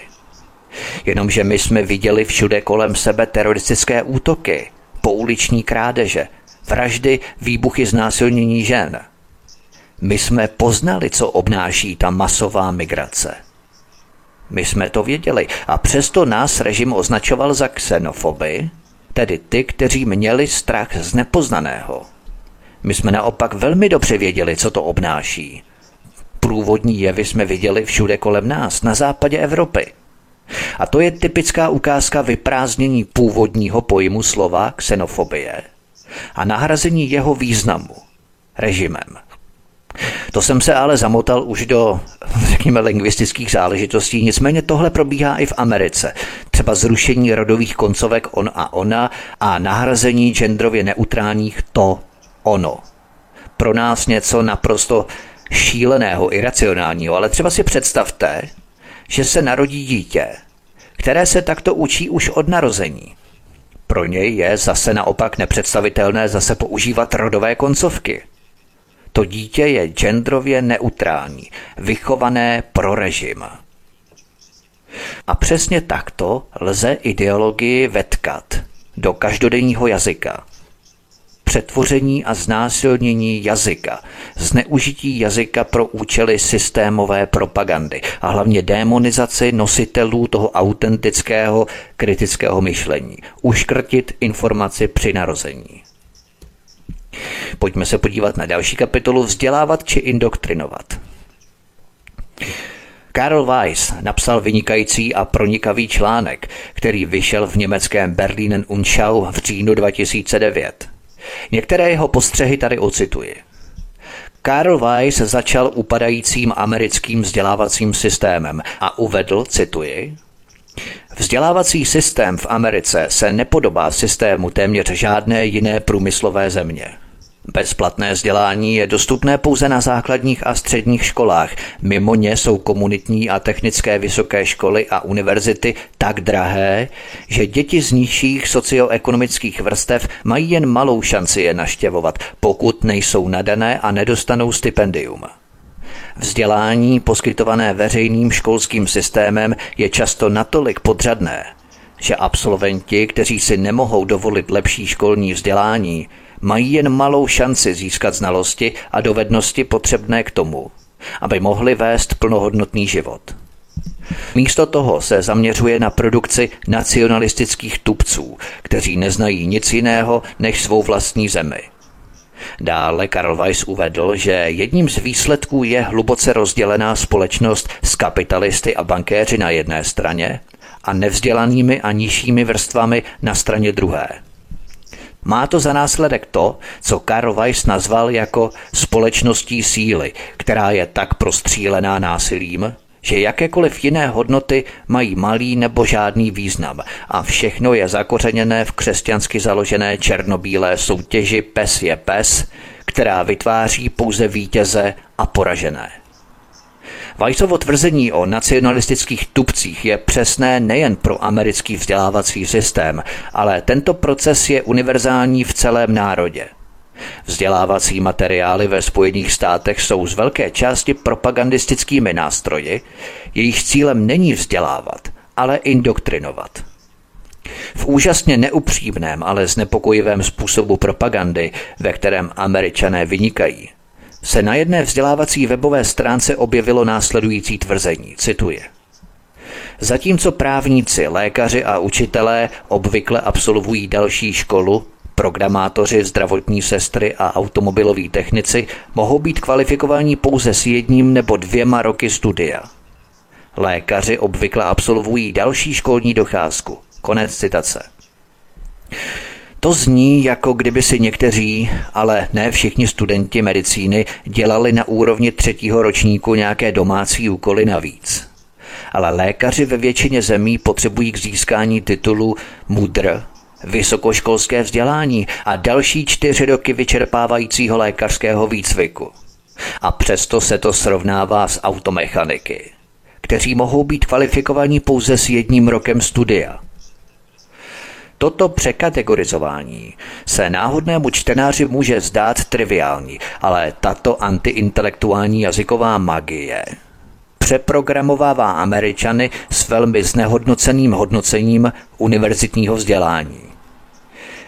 Jenomže my jsme viděli všude kolem sebe teroristické útoky, pouliční krádeže, vraždy, výbuchy znásilnění žen. My jsme poznali, co obnáší ta masová migrace. My jsme to věděli a přesto nás režim označoval za xenofoby, tedy ty, kteří měli strach z nepoznaného. My jsme naopak velmi dobře věděli, co to obnáší. Průvodní jevy jsme viděli všude kolem nás, na západě Evropy. A to je typická ukázka vyprázdnění původního pojmu slova xenofobie a nahrazení jeho významu režimem. To jsem se ale zamotal už do, řekněme, lingvistických záležitostí, nicméně tohle probíhá i v Americe. Třeba zrušení rodových koncovek on a ona a nahrazení genderově neutrálních to, ono. Pro nás něco naprosto šíleného, iracionálního, ale třeba si představte, že se narodí dítě, které se takto učí už od narození. Pro něj je zase naopak nepředstavitelné zase používat rodové koncovky. To dítě je genderově neutrální, vychované pro režim. A přesně takto lze ideologii vetkat do každodenního jazyka. Přetvoření a znásilnění jazyka, zneužití jazyka pro účely systémové propagandy a hlavně demonizaci nositelů toho autentického kritického myšlení, uškrtit informaci při narození. Pojďme se podívat na další kapitolu Vzdělávat či indoktrinovat. Karl Weiss napsal vynikající a pronikavý článek, který vyšel v německém Berlinen Unschau v říjnu 2009. Některé jeho postřehy tady ocituji. Karl Weiss začal upadajícím americkým vzdělávacím systémem a uvedl, cituji, Vzdělávací systém v Americe se nepodobá systému téměř žádné jiné průmyslové země. Bezplatné vzdělání je dostupné pouze na základních a středních školách. Mimo ně jsou komunitní a technické vysoké školy a univerzity tak drahé, že děti z nižších socioekonomických vrstev mají jen malou šanci je naštěvovat, pokud nejsou nadané a nedostanou stipendium. Vzdělání poskytované veřejným školským systémem je často natolik podřadné, že absolventi, kteří si nemohou dovolit lepší školní vzdělání, mají jen malou šanci získat znalosti a dovednosti potřebné k tomu, aby mohli vést plnohodnotný život. Místo toho se zaměřuje na produkci nacionalistických tupců, kteří neznají nic jiného než svou vlastní zemi. Dále Karl Weiss uvedl, že jedním z výsledků je hluboce rozdělená společnost s kapitalisty a bankéři na jedné straně a nevzdělanými a nižšími vrstvami na straně druhé. Má to za následek to, co Karl Weiss nazval jako společností síly, která je tak prostřílená násilím, že jakékoliv jiné hodnoty mají malý nebo žádný význam a všechno je zakořeněné v křesťansky založené černobílé soutěži pes je pes, která vytváří pouze vítěze a poražené. Weissovo tvrzení o nacionalistických tupcích je přesné nejen pro americký vzdělávací systém, ale tento proces je univerzální v celém národě. Vzdělávací materiály ve Spojených státech jsou z velké části propagandistickými nástroji, jejich cílem není vzdělávat, ale indoktrinovat. V úžasně neupřímném, ale znepokojivém způsobu propagandy, ve kterém američané vynikají, se na jedné vzdělávací webové stránce objevilo následující tvrzení, cituje. Zatímco právníci, lékaři a učitelé obvykle absolvují další školu, programátoři, zdravotní sestry a automobiloví technici mohou být kvalifikovaní pouze s jedním nebo dvěma roky studia. Lékaři obvykle absolvují další školní docházku. Konec citace. To zní, jako kdyby si někteří, ale ne všichni studenti medicíny dělali na úrovni třetího ročníku nějaké domácí úkoly navíc. Ale lékaři ve většině zemí potřebují k získání titulu mudr, vysokoškolské vzdělání a další čtyři roky vyčerpávajícího lékařského výcviku. A přesto se to srovnává s automechaniky, kteří mohou být kvalifikovaní pouze s jedním rokem studia – Toto překategorizování se náhodnému čtenáři může zdát triviální, ale tato antiintelektuální jazyková magie přeprogramovává Američany s velmi znehodnoceným hodnocením univerzitního vzdělání.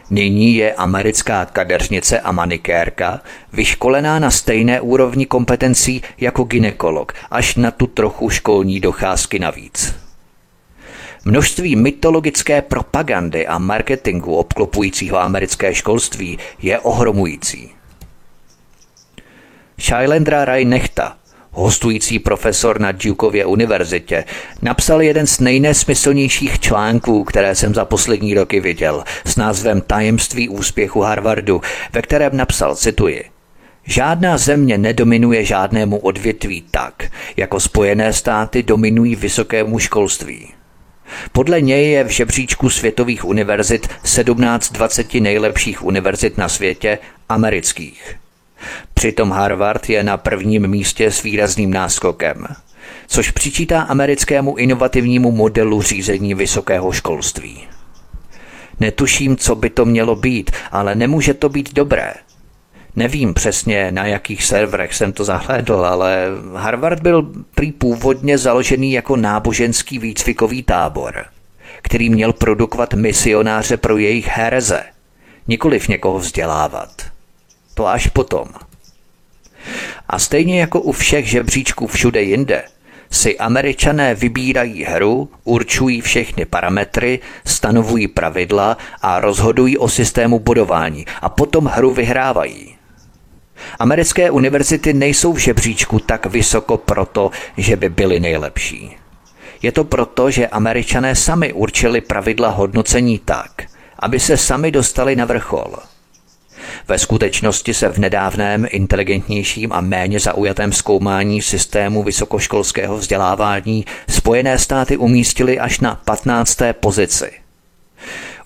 Nyní je americká kadeřnice a manikérka vyškolená na stejné úrovni kompetencí jako ginekolog, až na tu trochu školní docházky navíc. Množství mytologické propagandy a marketingu obklopujícího americké školství je ohromující. Shailendra Rai Nechta, hostující profesor na Dukeově univerzitě, napsal jeden z nejnesmyslnějších článků, které jsem za poslední roky viděl, s názvem Tajemství úspěchu Harvardu, ve kterém napsal, cituji, Žádná země nedominuje žádnému odvětví tak, jako Spojené státy dominují vysokému školství. Podle něj je v žebříčku světových univerzit 17 20 nejlepších univerzit na světě amerických. Přitom Harvard je na prvním místě s výrazným náskokem. což přičítá americkému inovativnímu modelu řízení vysokého školství. Netuším, co by to mělo být, ale nemůže to být dobré. Nevím přesně, na jakých serverech jsem to zahlédl, ale Harvard byl prý původně založený jako náboženský výcvikový tábor, který měl produkovat misionáře pro jejich hereze, nikoliv někoho vzdělávat. To až potom. A stejně jako u všech žebříčků všude jinde – si američané vybírají hru, určují všechny parametry, stanovují pravidla a rozhodují o systému budování a potom hru vyhrávají. Americké univerzity nejsou v žebříčku tak vysoko proto, že by byly nejlepší. Je to proto, že američané sami určili pravidla hodnocení tak, aby se sami dostali na vrchol – ve skutečnosti se v nedávném inteligentnějším a méně zaujatém zkoumání systému vysokoškolského vzdělávání Spojené státy umístily až na 15. pozici.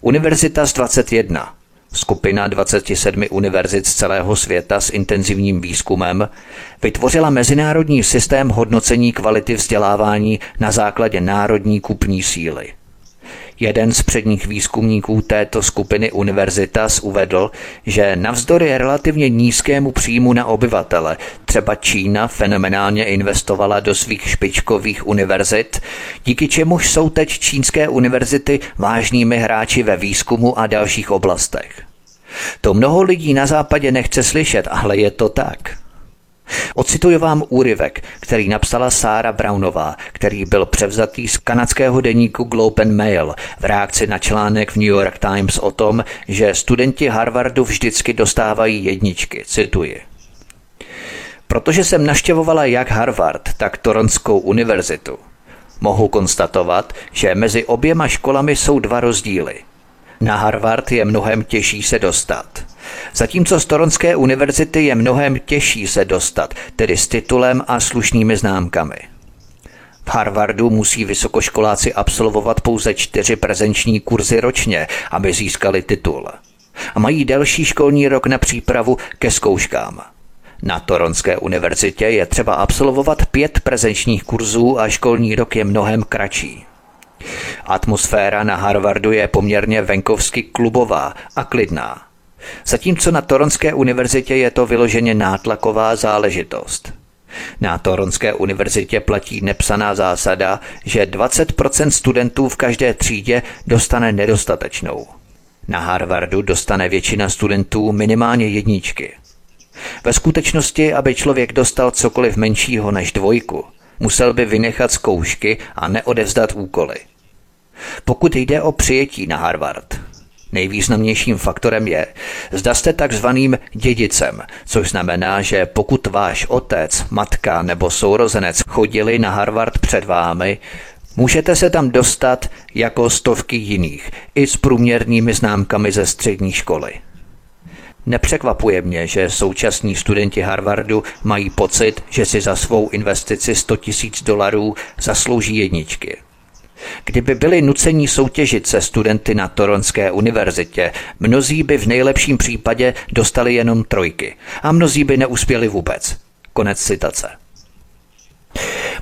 Univerzita z 21, skupina 27 univerzit z celého světa s intenzivním výzkumem, vytvořila mezinárodní systém hodnocení kvality vzdělávání na základě národní kupní síly – Jeden z předních výzkumníků této skupiny Univerzitas uvedl, že navzdory relativně nízkému příjmu na obyvatele, třeba Čína fenomenálně investovala do svých špičkových univerzit, díky čemuž jsou teď čínské univerzity vážnými hráči ve výzkumu a dalších oblastech. To mnoho lidí na západě nechce slyšet, ale je to tak. Ocituji vám úryvek, který napsala Sára Brownová, který byl převzatý z kanadského deníku Globe and Mail v reakci na článek v New York Times o tom, že studenti Harvardu vždycky dostávají jedničky. Cituji. Protože jsem naštěvovala jak Harvard, tak Toronskou univerzitu, mohu konstatovat, že mezi oběma školami jsou dva rozdíly. Na Harvard je mnohem těžší se dostat. Zatímco z Toronské univerzity je mnohem těžší se dostat, tedy s titulem a slušnými známkami. V Harvardu musí vysokoškoláci absolvovat pouze čtyři prezenční kurzy ročně, aby získali titul. A mají delší školní rok na přípravu ke zkouškám. Na Toronské univerzitě je třeba absolvovat pět prezenčních kurzů a školní rok je mnohem kratší. Atmosféra na Harvardu je poměrně venkovsky klubová a klidná. Zatímco na Toronské univerzitě je to vyloženě nátlaková záležitost. Na Toronské univerzitě platí nepsaná zásada, že 20% studentů v každé třídě dostane nedostatečnou. Na Harvardu dostane většina studentů minimálně jedničky. Ve skutečnosti, aby člověk dostal cokoliv menšího než dvojku, musel by vynechat zkoušky a neodevzdat úkoly. Pokud jde o přijetí na Harvard, Nejvýznamnějším faktorem je, zda jste takzvaným dědicem, což znamená, že pokud váš otec, matka nebo sourozenec chodili na Harvard před vámi, můžete se tam dostat jako stovky jiných, i s průměrnými známkami ze střední školy. Nepřekvapuje mě, že současní studenti Harvardu mají pocit, že si za svou investici 100 000 dolarů zaslouží jedničky – Kdyby byli nuceni soutěžit se studenty na Toronské univerzitě, mnozí by v nejlepším případě dostali jenom trojky a mnozí by neuspěli vůbec. Konec citace.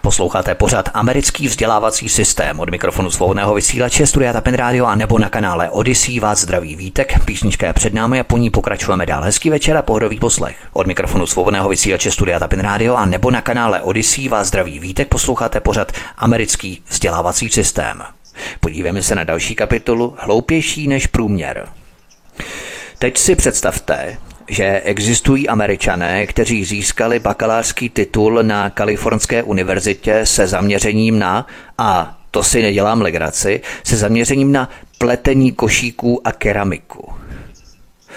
Posloucháte pořád americký vzdělávací systém od mikrofonu svobodného vysílače Studia Tapin Radio a nebo na kanále Odyssey vás zdraví vítek. Písnička je před námi a po ní pokračujeme dál. Hezký večer a pohodový poslech. Od mikrofonu svobodného vysílače Studia Tapin Radio a nebo na kanále Odyssey vás zdraví vítek. Posloucháte pořád americký vzdělávací systém. Podívejme se na další kapitolu Hloupější než průměr. Teď si představte, že existují američané, kteří získali bakalářský titul na Kalifornské univerzitě se zaměřením na, a to si nedělám legraci, se zaměřením na pletení košíků a keramiku.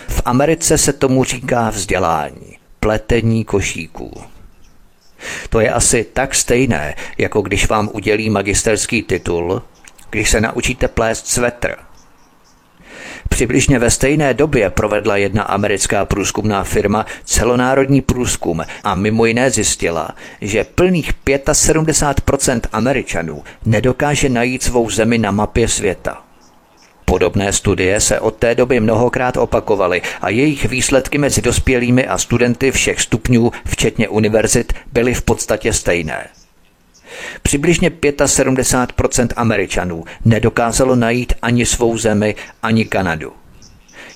V Americe se tomu říká vzdělání, pletení košíků. To je asi tak stejné, jako když vám udělí magisterský titul, když se naučíte plést svetr – Přibližně ve stejné době provedla jedna americká průzkumná firma celonárodní průzkum a mimo jiné zjistila, že plných 75% Američanů nedokáže najít svou zemi na mapě světa. Podobné studie se od té doby mnohokrát opakovaly a jejich výsledky mezi dospělými a studenty všech stupňů, včetně univerzit, byly v podstatě stejné. Přibližně 75% Američanů nedokázalo najít ani svou zemi, ani Kanadu.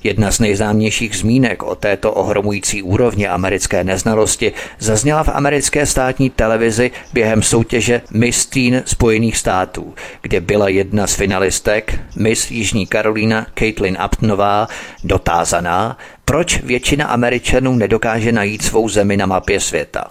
Jedna z nejznámějších zmínek o této ohromující úrovni americké neznalosti zazněla v americké státní televizi během soutěže Miss Teen Spojených států, kde byla jedna z finalistek, Miss Jižní Karolína Caitlin Uptonová, dotázaná, proč většina Američanů nedokáže najít svou zemi na mapě světa.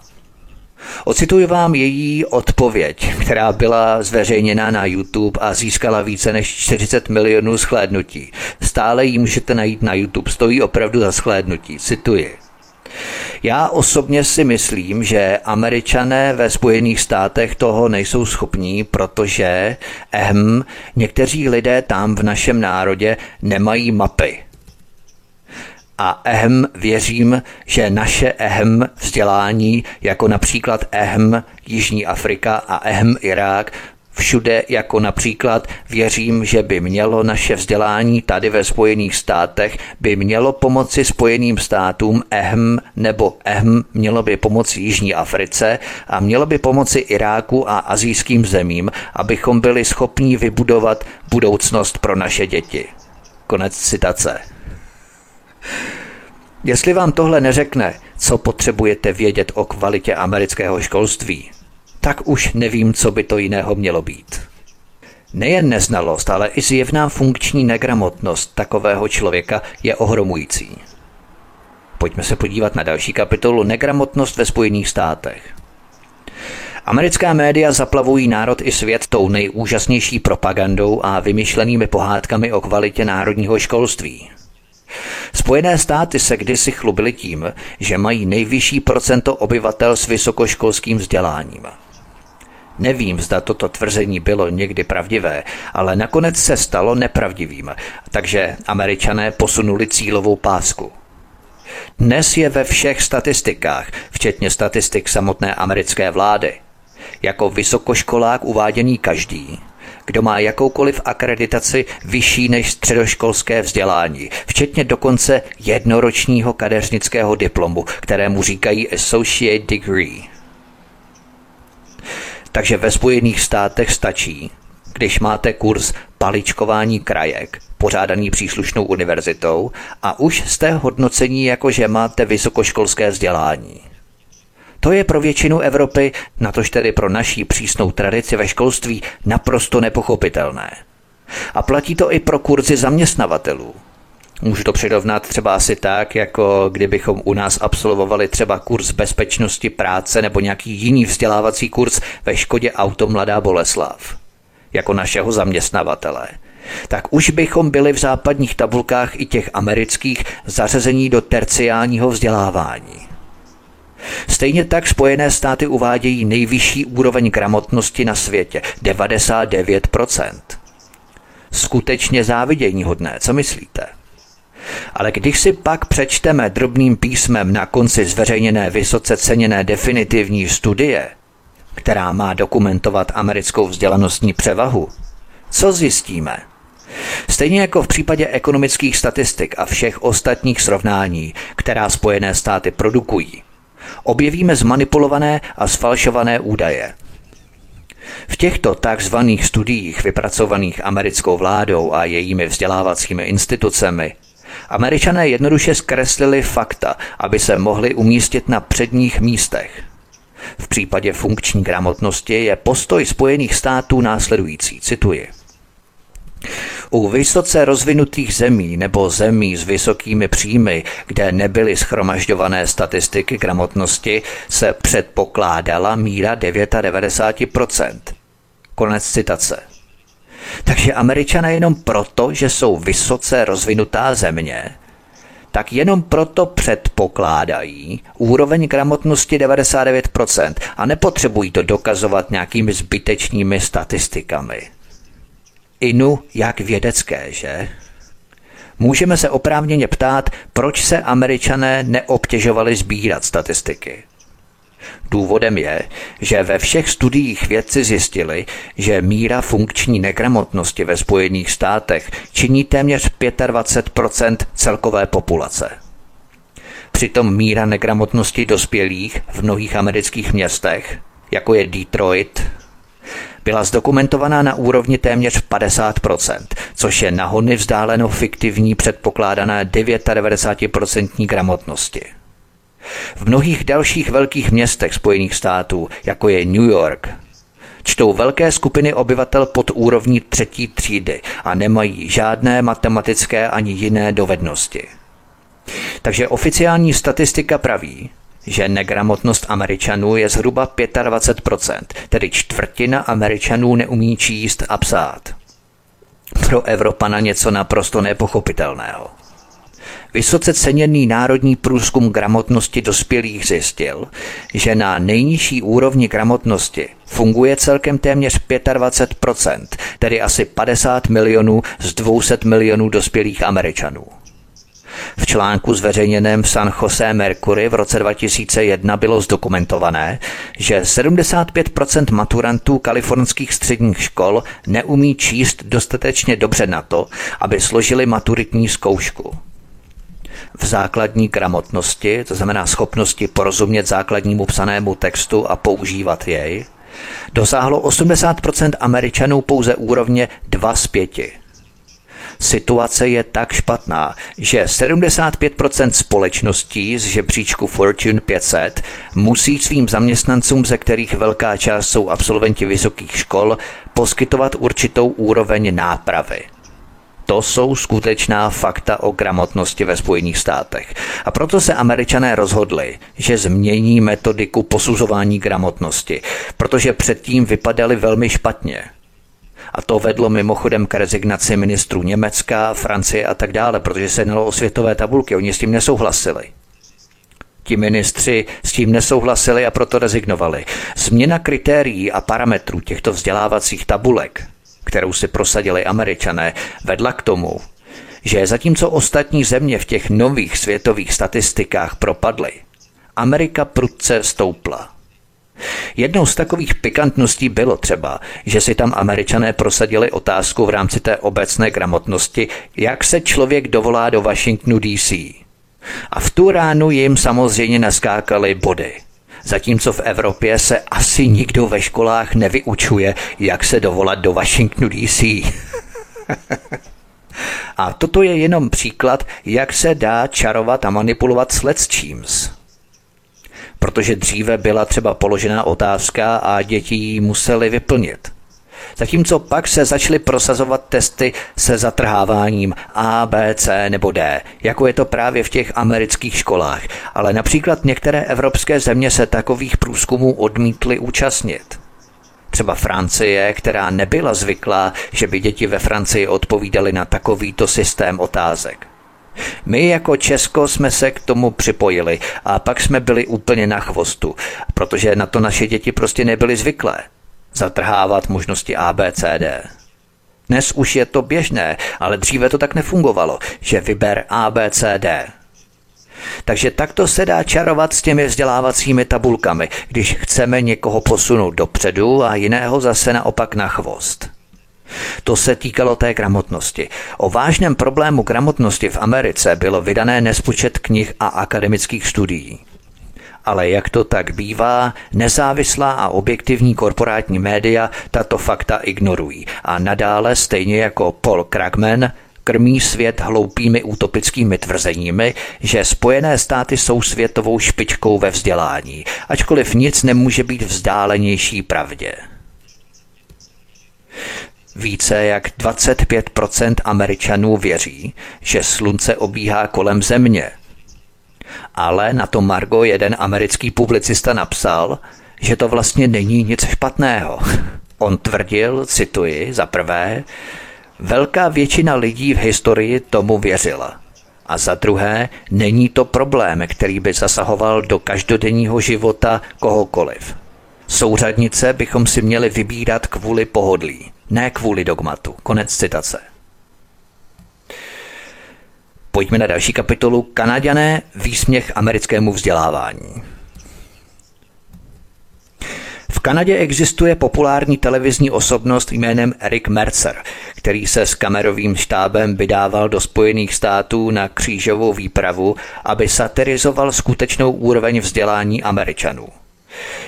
Ocituji vám její odpověď, která byla zveřejněna na YouTube a získala více než 40 milionů schlédnutí. Stále ji můžete najít na YouTube, stojí opravdu za schlédnutí. Cituji. Já osobně si myslím, že američané ve Spojených státech toho nejsou schopní, protože ehm, někteří lidé tam v našem národě nemají mapy a ehm věřím, že naše ehm vzdělání, jako například ehm Jižní Afrika a ehm Irák, Všude, jako například, věřím, že by mělo naše vzdělání tady ve Spojených státech, by mělo pomoci Spojeným státům ehm nebo ehm mělo by pomoci Jižní Africe a mělo by pomoci Iráku a azijským zemím, abychom byli schopni vybudovat budoucnost pro naše děti. Konec citace. Jestli vám tohle neřekne, co potřebujete vědět o kvalitě amerického školství, tak už nevím, co by to jiného mělo být. Nejen neznalost, ale i zjevná funkční negramotnost takového člověka je ohromující. Pojďme se podívat na další kapitolu Negramotnost ve Spojených státech. Americká média zaplavují národ i svět tou nejúžasnější propagandou a vymyšlenými pohádkami o kvalitě národního školství. Spojené státy se kdysi chlubily tím, že mají nejvyšší procento obyvatel s vysokoškolským vzděláním. Nevím, zda toto tvrzení bylo někdy pravdivé, ale nakonec se stalo nepravdivým, takže američané posunuli cílovou pásku. Dnes je ve všech statistikách, včetně statistik samotné americké vlády, jako vysokoškolák uváděný každý, kdo má jakoukoliv akreditaci vyšší než středoškolské vzdělání, včetně dokonce jednoročního kadeřnického diplomu, kterému říkají Associate Degree. Takže ve Spojených státech stačí, když máte kurz paličkování krajek, pořádaný příslušnou univerzitou, a už jste hodnocení jako, že máte vysokoškolské vzdělání. To je pro většinu Evropy, natož tedy pro naší přísnou tradici ve školství, naprosto nepochopitelné. A platí to i pro kurzy zaměstnavatelů. Můžu to přirovnat třeba asi tak, jako kdybychom u nás absolvovali třeba kurz bezpečnosti práce nebo nějaký jiný vzdělávací kurz ve Škodě Auto Mladá Boleslav, jako našeho zaměstnavatele. Tak už bychom byli v západních tabulkách i těch amerických zařazení do terciálního vzdělávání. Stejně tak Spojené státy uvádějí nejvyšší úroveň gramotnosti na světě 99%. Skutečně závidění hodné, co myslíte? Ale když si pak přečteme drobným písmem na konci zveřejněné vysoce ceněné definitivní studie, která má dokumentovat americkou vzdělanostní převahu, co zjistíme? Stejně jako v případě ekonomických statistik a všech ostatních srovnání, která Spojené státy produkují, objevíme zmanipulované a sfalšované údaje. V těchto takzvaných studiích vypracovaných americkou vládou a jejími vzdělávacími institucemi Američané jednoduše zkreslili fakta, aby se mohli umístit na předních místech. V případě funkční gramotnosti je postoj Spojených států následující, cituji. U vysoce rozvinutých zemí nebo zemí s vysokými příjmy, kde nebyly schromažďované statistiky gramotnosti, se předpokládala míra 99%. Konec citace. Takže američané jenom proto, že jsou vysoce rozvinutá země, tak jenom proto předpokládají úroveň gramotnosti 99% a nepotřebují to dokazovat nějakými zbytečnými statistikami. Inu jak vědecké, že? Můžeme se oprávněně ptát, proč se američané neobtěžovali sbírat statistiky. Důvodem je, že ve všech studiích vědci zjistili, že míra funkční negramotnosti ve Spojených státech činí téměř 25% celkové populace. Přitom míra negramotnosti dospělých v mnohých amerických městech, jako je Detroit, byla zdokumentovaná na úrovni téměř 50%, což je nahony vzdáleno fiktivní předpokládané 99% gramotnosti. V mnohých dalších velkých městech Spojených států, jako je New York, čtou velké skupiny obyvatel pod úrovní třetí třídy a nemají žádné matematické ani jiné dovednosti. Takže oficiální statistika praví, že negramotnost Američanů je zhruba 25%, tedy čtvrtina Američanů neumí číst a psát. Pro Evropana něco naprosto nepochopitelného. Vysoce ceněný národní průzkum gramotnosti dospělých zjistil, že na nejnižší úrovni gramotnosti funguje celkem téměř 25%, tedy asi 50 milionů z 200 milionů dospělých Američanů. V článku zveřejněném v San Jose Mercury v roce 2001 bylo zdokumentované, že 75% maturantů kalifornských středních škol neumí číst dostatečně dobře na to, aby složili maturitní zkoušku v základní gramotnosti, to znamená schopnosti porozumět základnímu psanému textu a používat jej, dosáhlo 80% Američanů pouze úrovně 2 z 5. Situace je tak špatná, že 75% společností z žebříčku Fortune 500 musí svým zaměstnancům, ze kterých velká část jsou absolventi vysokých škol, poskytovat určitou úroveň nápravy. To jsou skutečná fakta o gramotnosti ve Spojených státech. A proto se američané rozhodli, že změní metodiku posuzování gramotnosti, protože předtím vypadali velmi špatně. A to vedlo mimochodem k rezignaci ministrů Německa, Francie a tak dále, protože se jednalo o světové tabulky, oni s tím nesouhlasili. Ti ministři s tím nesouhlasili a proto rezignovali. Změna kritérií a parametrů těchto vzdělávacích tabulek kterou si prosadili američané, vedla k tomu, že zatímco ostatní země v těch nových světových statistikách propadly, Amerika prudce stoupla. Jednou z takových pikantností bylo třeba, že si tam američané prosadili otázku v rámci té obecné gramotnosti, jak se člověk dovolá do Washingtonu DC. A v tu ránu jim samozřejmě naskákaly body – zatímco v Evropě se asi nikdo ve školách nevyučuje, jak se dovolat do Washingtonu DC. a toto je jenom příklad, jak se dá čarovat a manipulovat s číms. Protože dříve byla třeba položená otázka a děti ji museli vyplnit. Zatímco pak se začaly prosazovat testy se zatrháváním A, B, C nebo D, jako je to právě v těch amerických školách. Ale například některé evropské země se takových průzkumů odmítly účastnit. Třeba Francie, která nebyla zvyklá, že by děti ve Francii odpovídaly na takovýto systém otázek. My jako Česko jsme se k tomu připojili a pak jsme byli úplně na chvostu, protože na to naše děti prostě nebyly zvyklé zatrhávat možnosti ABCD. Dnes už je to běžné, ale dříve to tak nefungovalo, že vyber ABCD. Takže takto se dá čarovat s těmi vzdělávacími tabulkami, když chceme někoho posunout dopředu a jiného zase naopak na chvost. To se týkalo té gramotnosti. O vážném problému gramotnosti v Americe bylo vydané nespočet knih a akademických studií ale jak to tak bývá, nezávislá a objektivní korporátní média tato fakta ignorují a nadále, stejně jako Paul Krugman, krmí svět hloupými utopickými tvrzeními, že Spojené státy jsou světovou špičkou ve vzdělání, ačkoliv nic nemůže být vzdálenější pravdě. Více jak 25% Američanů věří, že slunce obíhá kolem země – ale na to Margo jeden americký publicista napsal, že to vlastně není nic špatného. On tvrdil, cituji, za prvé, velká většina lidí v historii tomu věřila. A za druhé, není to problém, který by zasahoval do každodenního života kohokoliv. Souřadnice bychom si měli vybírat kvůli pohodlí, ne kvůli dogmatu. Konec citace. Pojďme na další kapitolu Kanaďané výsměch americkému vzdělávání. V Kanadě existuje populární televizní osobnost jménem Eric Mercer, který se s kamerovým štábem vydával do Spojených států na křížovou výpravu, aby satirizoval skutečnou úroveň vzdělání Američanů.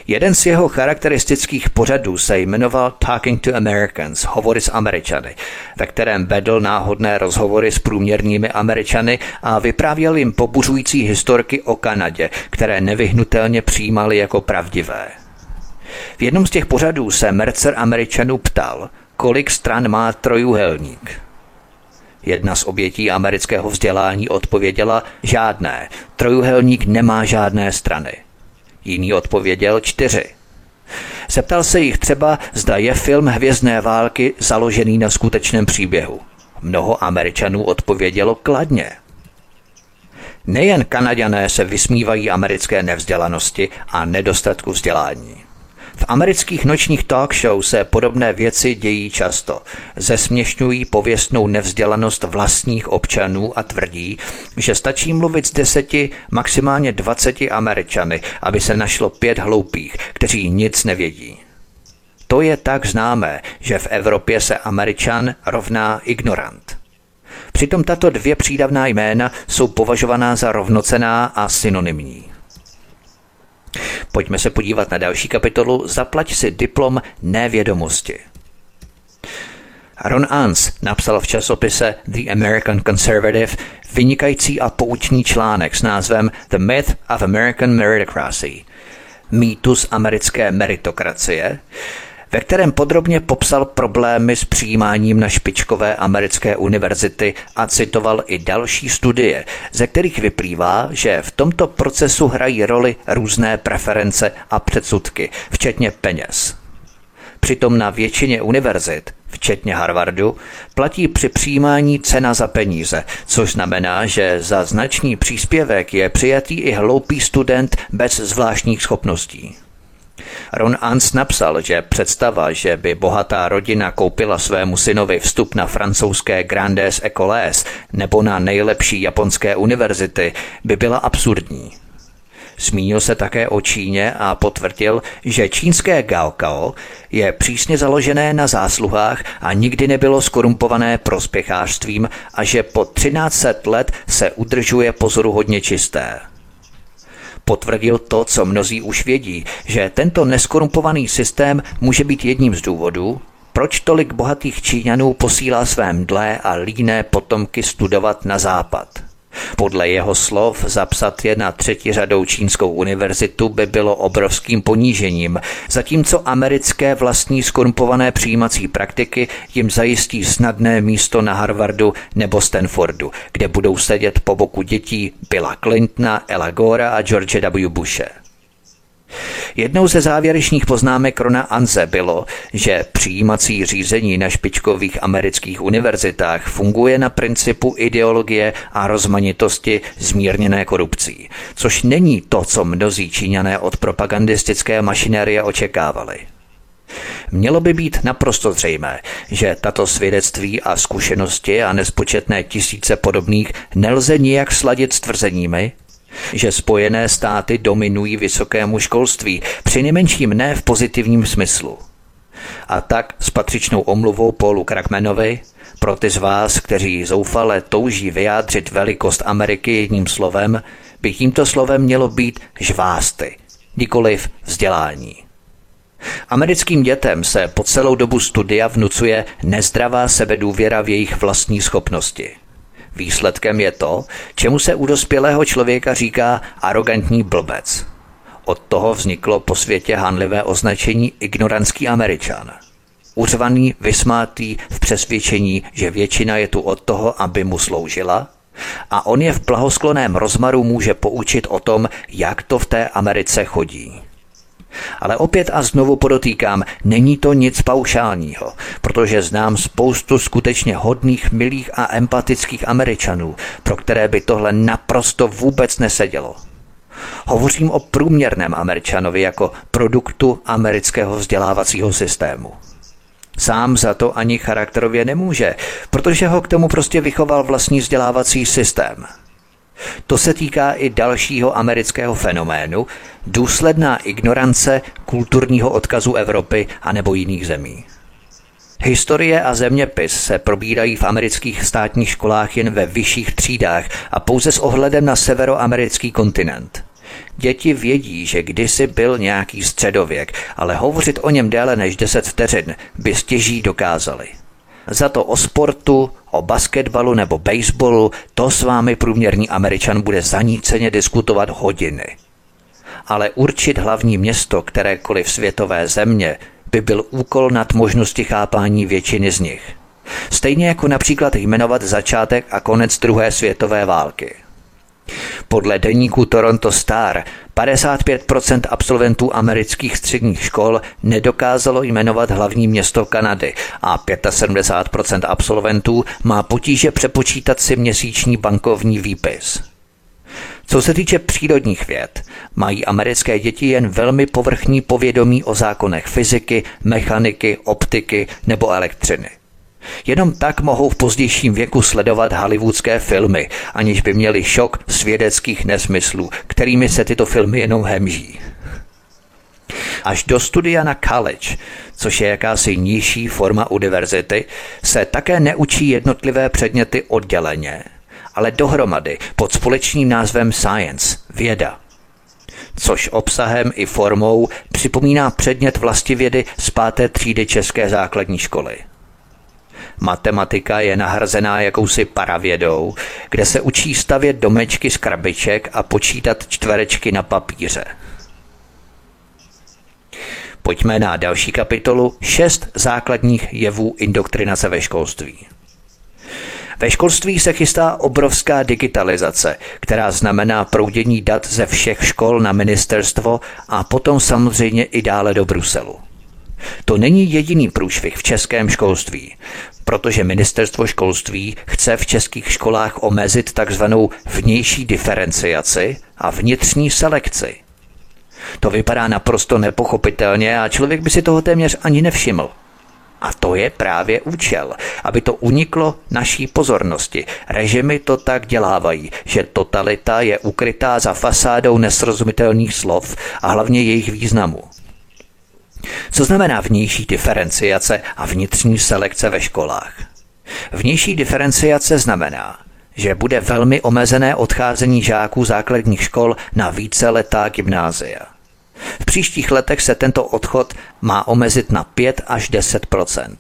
Jeden z jeho charakteristických pořadů se jmenoval Talking to Americans, hovory s Američany, ve kterém vedl náhodné rozhovory s průměrnými Američany a vyprávěl jim pobuřující historky o Kanadě, které nevyhnutelně přijímali jako pravdivé. V jednom z těch pořadů se Mercer Američanů ptal, kolik stran má trojuhelník. Jedna z obětí amerického vzdělání odpověděla žádné, trojuhelník nemá žádné strany. Jiný odpověděl čtyři. Zeptal se jich třeba, zda je film Hvězdné války založený na skutečném příběhu. Mnoho Američanů odpovědělo kladně. Nejen Kanaďané se vysmívají americké nevzdělanosti a nedostatku vzdělání. V amerických nočních talk show se podobné věci dějí často. Zesměšňují pověstnou nevzdělanost vlastních občanů a tvrdí, že stačí mluvit s deseti, maximálně dvaceti Američany, aby se našlo pět hloupých, kteří nic nevědí. To je tak známé, že v Evropě se Američan rovná ignorant. Přitom tato dvě přídavná jména jsou považovaná za rovnocená a synonymní. Pojďme se podívat na další kapitolu. Zaplať si diplom nevědomosti. Ron Ans napsal v časopise The American Conservative vynikající a poučný článek s názvem The Myth of American Meritocracy – mýtus americké meritokracie, ve kterém podrobně popsal problémy s přijímáním na špičkové americké univerzity a citoval i další studie, ze kterých vyplývá, že v tomto procesu hrají roli různé preference a předsudky, včetně peněz. Přitom na většině univerzit, včetně Harvardu, platí při přijímání cena za peníze, což znamená, že za značný příspěvek je přijatý i hloupý student bez zvláštních schopností. Ron Ans napsal, že představa, že by bohatá rodina koupila svému synovi vstup na francouzské Grandes Écoles nebo na nejlepší japonské univerzity, by byla absurdní. Zmínil se také o Číně a potvrdil, že čínské Gaokao je přísně založené na zásluhách a nikdy nebylo skorumpované prospěchářstvím a že po 13 let se udržuje pozoruhodně čisté. Potvrdil to, co mnozí už vědí, že tento neskorumpovaný systém může být jedním z důvodů, proč tolik bohatých Číňanů posílá své mdlé a líné potomky studovat na západ. Podle jeho slov zapsat je na třetí řadou čínskou univerzitu by bylo obrovským ponížením, zatímco americké vlastní skorumpované přijímací praktiky jim zajistí snadné místo na Harvardu nebo Stanfordu, kde budou sedět po boku dětí Billa Clintona, Ella Gora a George W. Bushe. Jednou ze závěrečných poznámek Rona Anze bylo, že přijímací řízení na špičkových amerických univerzitách funguje na principu ideologie a rozmanitosti zmírněné korupcí, což není to, co mnozí Číňané od propagandistické mašinérie očekávali. Mělo by být naprosto zřejmé, že tato svědectví a zkušenosti a nespočetné tisíce podobných nelze nijak sladit s tvrzeními, že Spojené státy dominují vysokému školství, při nejmenším ne v pozitivním smyslu. A tak s patřičnou omluvou Paulu Krakmanovi, pro ty z vás, kteří zoufale touží vyjádřit velikost Ameriky jedním slovem, by tímto slovem mělo být žvásty, nikoliv vzdělání. Americkým dětem se po celou dobu studia vnucuje nezdravá sebedůvěra v jejich vlastní schopnosti – Výsledkem je to, čemu se u dospělého člověka říká arrogantní blbec. Od toho vzniklo po světě hanlivé označení ignorantský američan. Uřvaný, vysmátý v přesvědčení, že většina je tu od toho, aby mu sloužila, a on je v blahoskloném rozmaru může poučit o tom, jak to v té Americe chodí. Ale opět a znovu podotýkám, není to nic paušálního, protože znám spoustu skutečně hodných, milých a empatických Američanů, pro které by tohle naprosto vůbec nesedělo. Hovořím o průměrném Američanovi jako produktu amerického vzdělávacího systému. Sám za to ani charakterově nemůže, protože ho k tomu prostě vychoval vlastní vzdělávací systém – to se týká i dalšího amerického fenoménu, důsledná ignorance kulturního odkazu Evropy a nebo jiných zemí. Historie a zeměpis se probírají v amerických státních školách jen ve vyšších třídách a pouze s ohledem na severoamerický kontinent. Děti vědí, že kdysi byl nějaký středověk, ale hovořit o něm déle než 10 vteřin by stěží dokázali. Za to o sportu, o basketbalu nebo baseballu, to s vámi průměrný američan bude zaníceně diskutovat hodiny. Ale určit hlavní město kterékoliv světové země by byl úkol nad možnosti chápání většiny z nich. Stejně jako například jmenovat začátek a konec druhé světové války. Podle deníku Toronto Star 55% absolventů amerických středních škol nedokázalo jmenovat hlavní město Kanady a 75% absolventů má potíže přepočítat si měsíční bankovní výpis. Co se týče přírodních věd, mají americké děti jen velmi povrchní povědomí o zákonech fyziky, mechaniky, optiky nebo elektřiny. Jenom tak mohou v pozdějším věku sledovat hollywoodské filmy, aniž by měli šok svědeckých nesmyslů, kterými se tyto filmy jenom hemží. Až do studia na college, což je jakási nižší forma univerzity, se také neučí jednotlivé předměty odděleně, ale dohromady pod společným názvem science, věda. Což obsahem i formou připomíná předmět vlastivědy z páté třídy České základní školy. Matematika je nahrazená jakousi paravědou, kde se učí stavět domečky z krabiček a počítat čtverečky na papíře. Pojďme na další kapitolu šest základních jevů indoktrinace ve školství. Ve školství se chystá obrovská digitalizace, která znamená proudění dat ze všech škol na ministerstvo a potom samozřejmě i dále do Bruselu. To není jediný průšvih v českém školství, protože ministerstvo školství chce v českých školách omezit takzvanou vnější diferenciaci a vnitřní selekci. To vypadá naprosto nepochopitelně a člověk by si toho téměř ani nevšiml. A to je právě účel, aby to uniklo naší pozornosti. Režimy to tak dělávají, že totalita je ukrytá za fasádou nesrozumitelných slov a hlavně jejich významu. Co znamená vnější diferenciace a vnitřní selekce ve školách? Vnější diferenciace znamená, že bude velmi omezené odcházení žáků základních škol na víceletá gymnázia. V příštích letech se tento odchod má omezit na 5 až 10%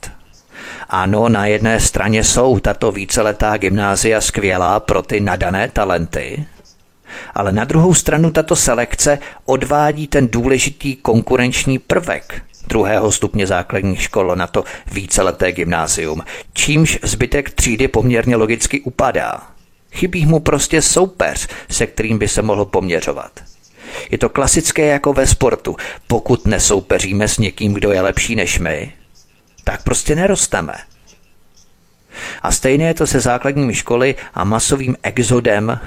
ano, na jedné straně jsou tato víceletá gymnázia skvělá pro ty nadané talenty, ale na druhou stranu tato selekce odvádí ten důležitý konkurenční prvek druhého stupně základních škol na to víceleté gymnázium, čímž zbytek třídy poměrně logicky upadá. Chybí mu prostě soupeř, se kterým by se mohl poměřovat. Je to klasické jako ve sportu. Pokud nesoupeříme s někým, kdo je lepší než my, tak prostě nerosteme. A stejné je to se základními školy a masovým exodem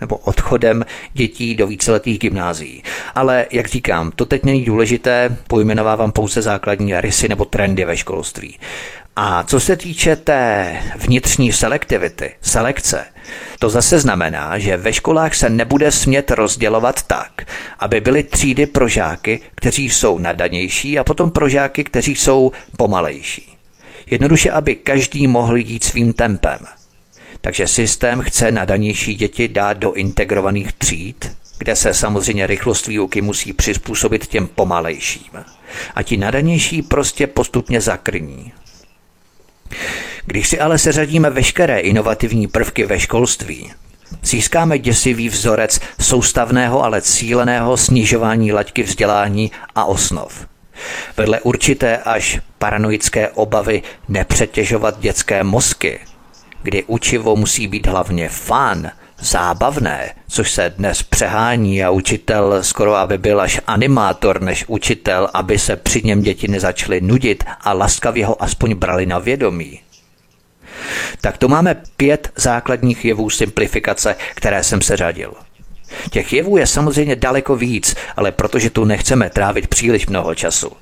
nebo odchodem dětí do víceletých gymnázií. Ale, jak říkám, to teď není důležité, pojmenovávám pouze základní rysy nebo trendy ve školství. A co se týče té vnitřní selektivity, selekce, to zase znamená, že ve školách se nebude smět rozdělovat tak, aby byly třídy pro žáky, kteří jsou nadanější a potom pro žáky, kteří jsou pomalejší. Jednoduše, aby každý mohl jít svým tempem. Takže systém chce nadanější děti dát do integrovaných tříd, kde se samozřejmě rychlost výuky musí přizpůsobit těm pomalejším. A ti nadanější prostě postupně zakrní. Když si ale seřadíme veškeré inovativní prvky ve školství, získáme děsivý vzorec soustavného, ale cíleného snižování laťky vzdělání a osnov. Vedle určité až paranoické obavy nepřetěžovat dětské mozky, kdy učivo musí být hlavně fán, zábavné, což se dnes přehání a učitel skoro aby byl až animátor než učitel, aby se při něm děti nezačaly nudit a laskavě ho aspoň brali na vědomí. Tak to máme pět základních jevů simplifikace, které jsem se řadil. Těch jevů je samozřejmě daleko víc, ale protože tu nechceme trávit příliš mnoho času.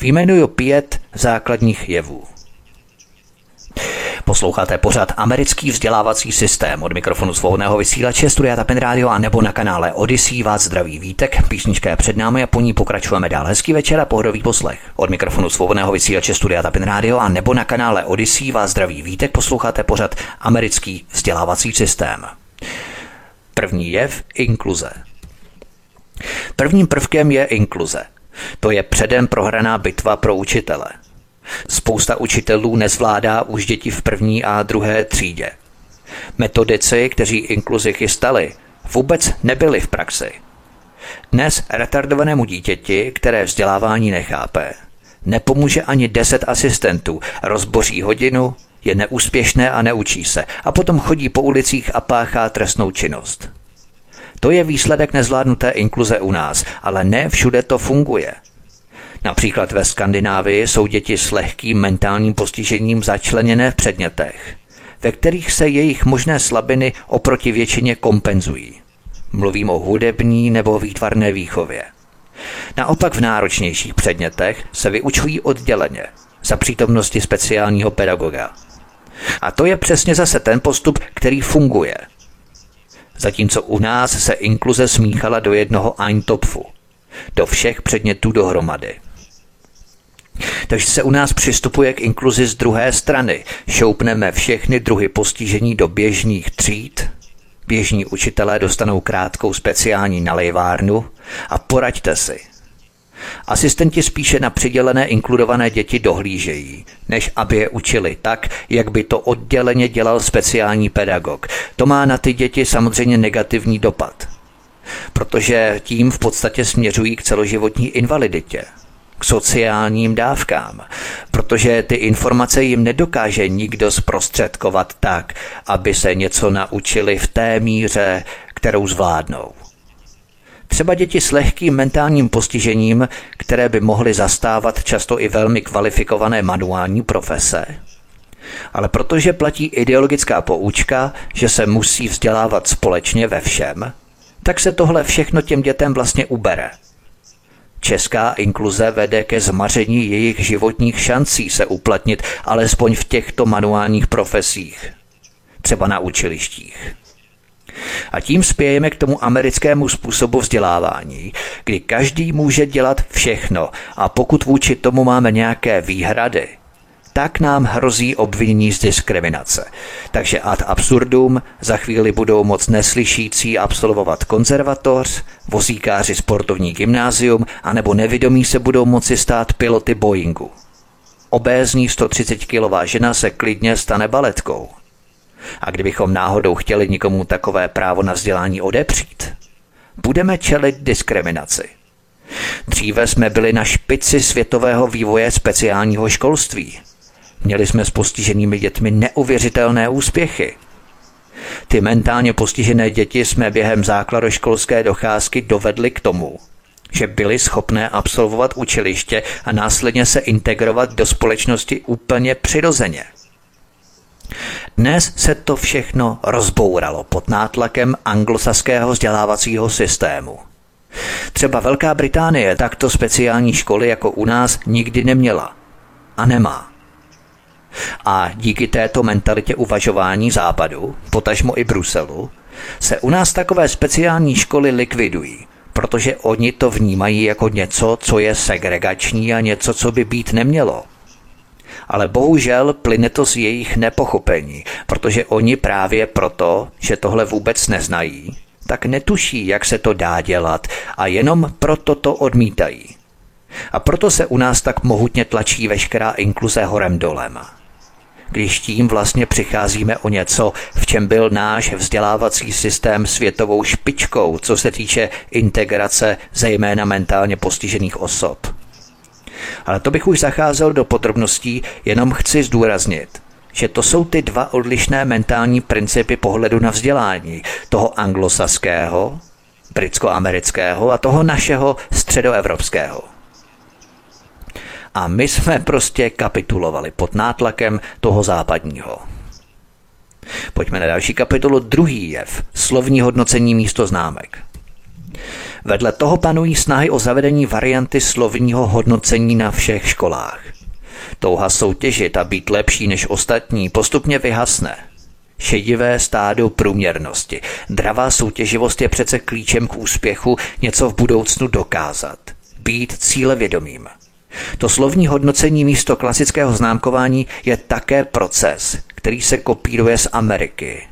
Výjmenuju pět základních jevů. Posloucháte pořád americký vzdělávací systém od mikrofonu svobodného vysílače Studia Tapin Radio a nebo na kanále Odyssey vás zdraví vítek. Písnička je před námi a po ní pokračujeme dál. Hezký večer a pohodový poslech. Od mikrofonu svobodného vysílače Studia Tapin Radio a nebo na kanále Odyssey vás zdraví vítek. Posloucháte pořád americký vzdělávací systém. První jev inkluze. Prvním prvkem je inkluze. To je předem prohraná bitva pro učitele. Spousta učitelů nezvládá už děti v první a druhé třídě. Metodici, kteří inkluzi chystali, vůbec nebyli v praxi. Dnes retardovanému dítěti, které vzdělávání nechápe, nepomůže ani deset asistentů, rozboří hodinu, je neúspěšné a neučí se a potom chodí po ulicích a páchá trestnou činnost. To je výsledek nezvládnuté inkluze u nás, ale ne všude to funguje. Například ve Skandinávii jsou děti s lehkým mentálním postižením začleněné v předmětech, ve kterých se jejich možné slabiny oproti většině kompenzují. Mluvím o hudební nebo výtvarné výchově. Naopak v náročnějších předmětech se vyučují odděleně, za přítomnosti speciálního pedagoga. A to je přesně zase ten postup, který funguje. Zatímco u nás se inkluze smíchala do jednoho Eintopfu, do všech předmětů dohromady. Takže se u nás přistupuje k inkluzi z druhé strany. Šoupneme všechny druhy postižení do běžných tříd, běžní učitelé dostanou krátkou speciální nalejvárnu a poraďte si – Asistenti spíše na přidělené inkludované děti dohlížejí, než aby je učili tak, jak by to odděleně dělal speciální pedagog. To má na ty děti samozřejmě negativní dopad, protože tím v podstatě směřují k celoživotní invaliditě, k sociálním dávkám, protože ty informace jim nedokáže nikdo zprostředkovat tak, aby se něco naučili v té míře, kterou zvládnou. Třeba děti s lehkým mentálním postižením, které by mohly zastávat často i velmi kvalifikované manuální profese. Ale protože platí ideologická poučka, že se musí vzdělávat společně ve všem, tak se tohle všechno těm dětem vlastně ubere. Česká inkluze vede ke zmaření jejich životních šancí se uplatnit alespoň v těchto manuálních profesích, třeba na učilištích. A tím spějeme k tomu americkému způsobu vzdělávání, kdy každý může dělat všechno a pokud vůči tomu máme nějaké výhrady, tak nám hrozí obvinění z diskriminace. Takže ad absurdum za chvíli budou moc neslyšící absolvovat konzervatoř, vozíkáři sportovní gymnázium, anebo nevědomí se budou moci stát piloty Boeingu. Obézní 130-kilová žena se klidně stane baletkou. A kdybychom náhodou chtěli nikomu takové právo na vzdělání odepřít, budeme čelit diskriminaci. Dříve jsme byli na špici světového vývoje speciálního školství. Měli jsme s postiženými dětmi neuvěřitelné úspěchy. Ty mentálně postižené děti jsme během základoškolské docházky dovedli k tomu, že byli schopné absolvovat učiliště a následně se integrovat do společnosti úplně přirozeně – dnes se to všechno rozbouralo pod nátlakem anglosaského vzdělávacího systému. Třeba Velká Británie takto speciální školy jako u nás nikdy neměla. A nemá. A díky této mentalitě uvažování západu, potažmo i Bruselu, se u nás takové speciální školy likvidují, protože oni to vnímají jako něco, co je segregační a něco, co by být nemělo – ale bohužel plyne to z jejich nepochopení, protože oni právě proto, že tohle vůbec neznají, tak netuší, jak se to dá dělat a jenom proto to odmítají. A proto se u nás tak mohutně tlačí veškerá inkluze horem dolem. Když tím vlastně přicházíme o něco, v čem byl náš vzdělávací systém světovou špičkou, co se týče integrace zejména mentálně postižených osob. Ale to bych už zacházel do podrobností, jenom chci zdůraznit, že to jsou ty dva odlišné mentální principy pohledu na vzdělání, toho anglosaského, britsko-amerického a toho našeho středoevropského. A my jsme prostě kapitulovali pod nátlakem toho západního. Pojďme na další kapitolu, druhý jev, slovní hodnocení místo známek. Vedle toho panují snahy o zavedení varianty slovního hodnocení na všech školách. Touha soutěžit a být lepší než ostatní postupně vyhasne. Šedivé stádo průměrnosti. Dravá soutěživost je přece klíčem k úspěchu něco v budoucnu dokázat. Být cílevědomým. To slovní hodnocení místo klasického známkování je také proces, který se kopíruje z Ameriky.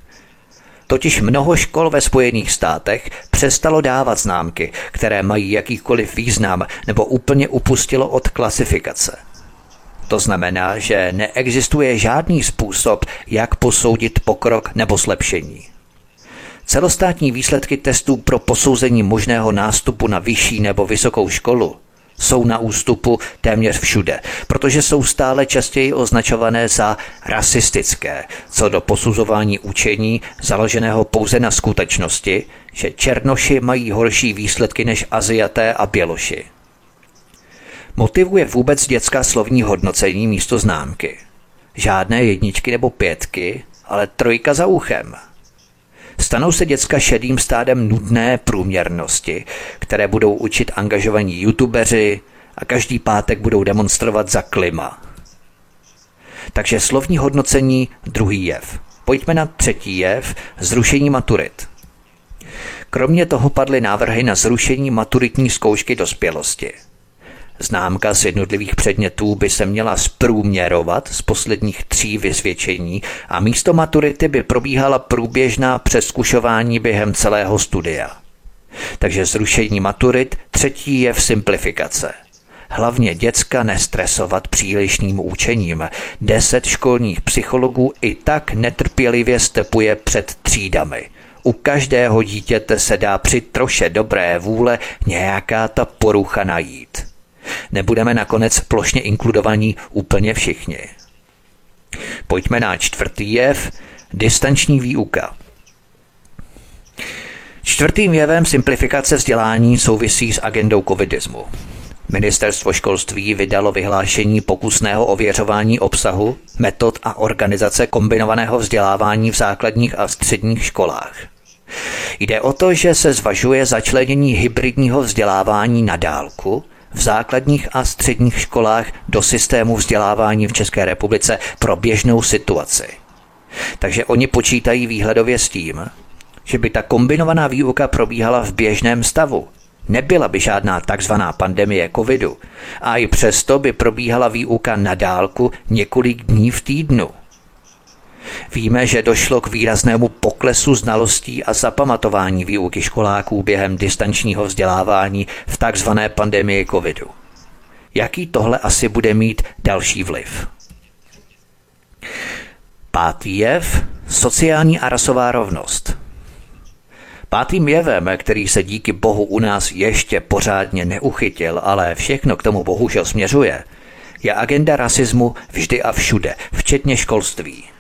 Totiž mnoho škol ve Spojených státech přestalo dávat známky, které mají jakýkoliv význam nebo úplně upustilo od klasifikace. To znamená, že neexistuje žádný způsob, jak posoudit pokrok nebo zlepšení. Celostátní výsledky testů pro posouzení možného nástupu na vyšší nebo vysokou školu jsou na ústupu téměř všude, protože jsou stále častěji označované za rasistické, co do posuzování učení založeného pouze na skutečnosti, že černoši mají horší výsledky než Aziaté a Běloši. Motivuje vůbec dětská slovní hodnocení místo známky. Žádné jedničky nebo pětky, ale trojka za uchem – Stanou se děcka šedým stádem nudné průměrnosti, které budou učit angažovaní youtubeři a každý pátek budou demonstrovat za klima. Takže slovní hodnocení druhý jev. Pojďme na třetí jev, zrušení maturit. Kromě toho padly návrhy na zrušení maturitní zkoušky dospělosti – Známka z jednotlivých předmětů by se měla zprůměrovat z posledních tří vysvědčení a místo maturity by probíhala průběžná přeskušování během celého studia. Takže zrušení maturit třetí je v simplifikace. Hlavně děcka nestresovat přílišným učením. Deset školních psychologů i tak netrpělivě stepuje před třídami. U každého dítěte se dá při troše dobré vůle nějaká ta porucha najít nebudeme nakonec plošně inkludovaní úplně všichni. Pojďme na čtvrtý jev, distanční výuka. Čtvrtým jevem simplifikace vzdělání souvisí s agendou covidismu. Ministerstvo školství vydalo vyhlášení pokusného ověřování obsahu, metod a organizace kombinovaného vzdělávání v základních a středních školách. Jde o to, že se zvažuje začlenění hybridního vzdělávání na dálku v základních a středních školách do systému vzdělávání v České republice pro běžnou situaci. Takže oni počítají výhledově s tím, že by ta kombinovaná výuka probíhala v běžném stavu. Nebyla by žádná takzvaná pandemie covidu a i přesto by probíhala výuka na dálku několik dní v týdnu – Víme, že došlo k výraznému poklesu znalostí a zapamatování výuky školáků během distančního vzdělávání v tzv. pandemii covidu. Jaký tohle asi bude mít další vliv? Pátý jev – sociální a rasová rovnost. Pátým jevem, který se díky bohu u nás ještě pořádně neuchytil, ale všechno k tomu bohužel směřuje, je agenda rasismu vždy a všude, včetně školství.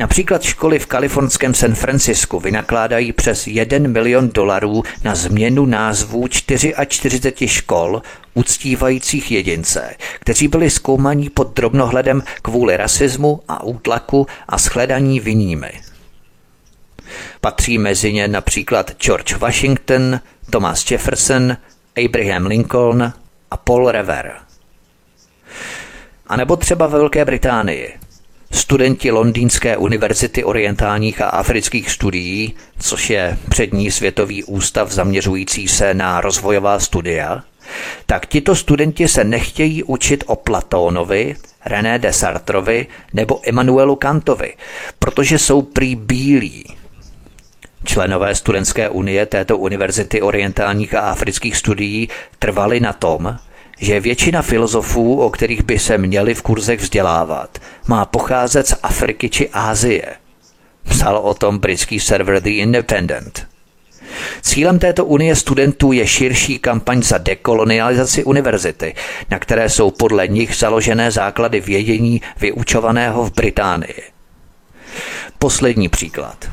Například školy v kalifornském San Francisku vynakládají přes 1 milion dolarů na změnu názvů 44 škol uctívajících jedince, kteří byli zkoumaní pod drobnohledem kvůli rasismu a útlaku a shledaní viními. Patří mezi ně například George Washington, Thomas Jefferson, Abraham Lincoln a Paul Revere. A nebo třeba ve Velké Británii – Studenti Londýnské univerzity orientálních a afrických studií, což je přední světový ústav zaměřující se na rozvojová studia, tak tito studenti se nechtějí učit o Platónovi, René Desartrovi nebo Emanuelu Kantovi, protože jsou prý bílí. Členové Studentské unie této univerzity orientálních a afrických studií trvali na tom, že většina filozofů, o kterých by se měli v kurzech vzdělávat, má pocházet z Afriky či Ázie. Psal o tom britský server The Independent. Cílem této unie studentů je širší kampaň za dekolonializaci univerzity, na které jsou podle nich založené základy vědění vyučovaného v Británii. Poslední příklad.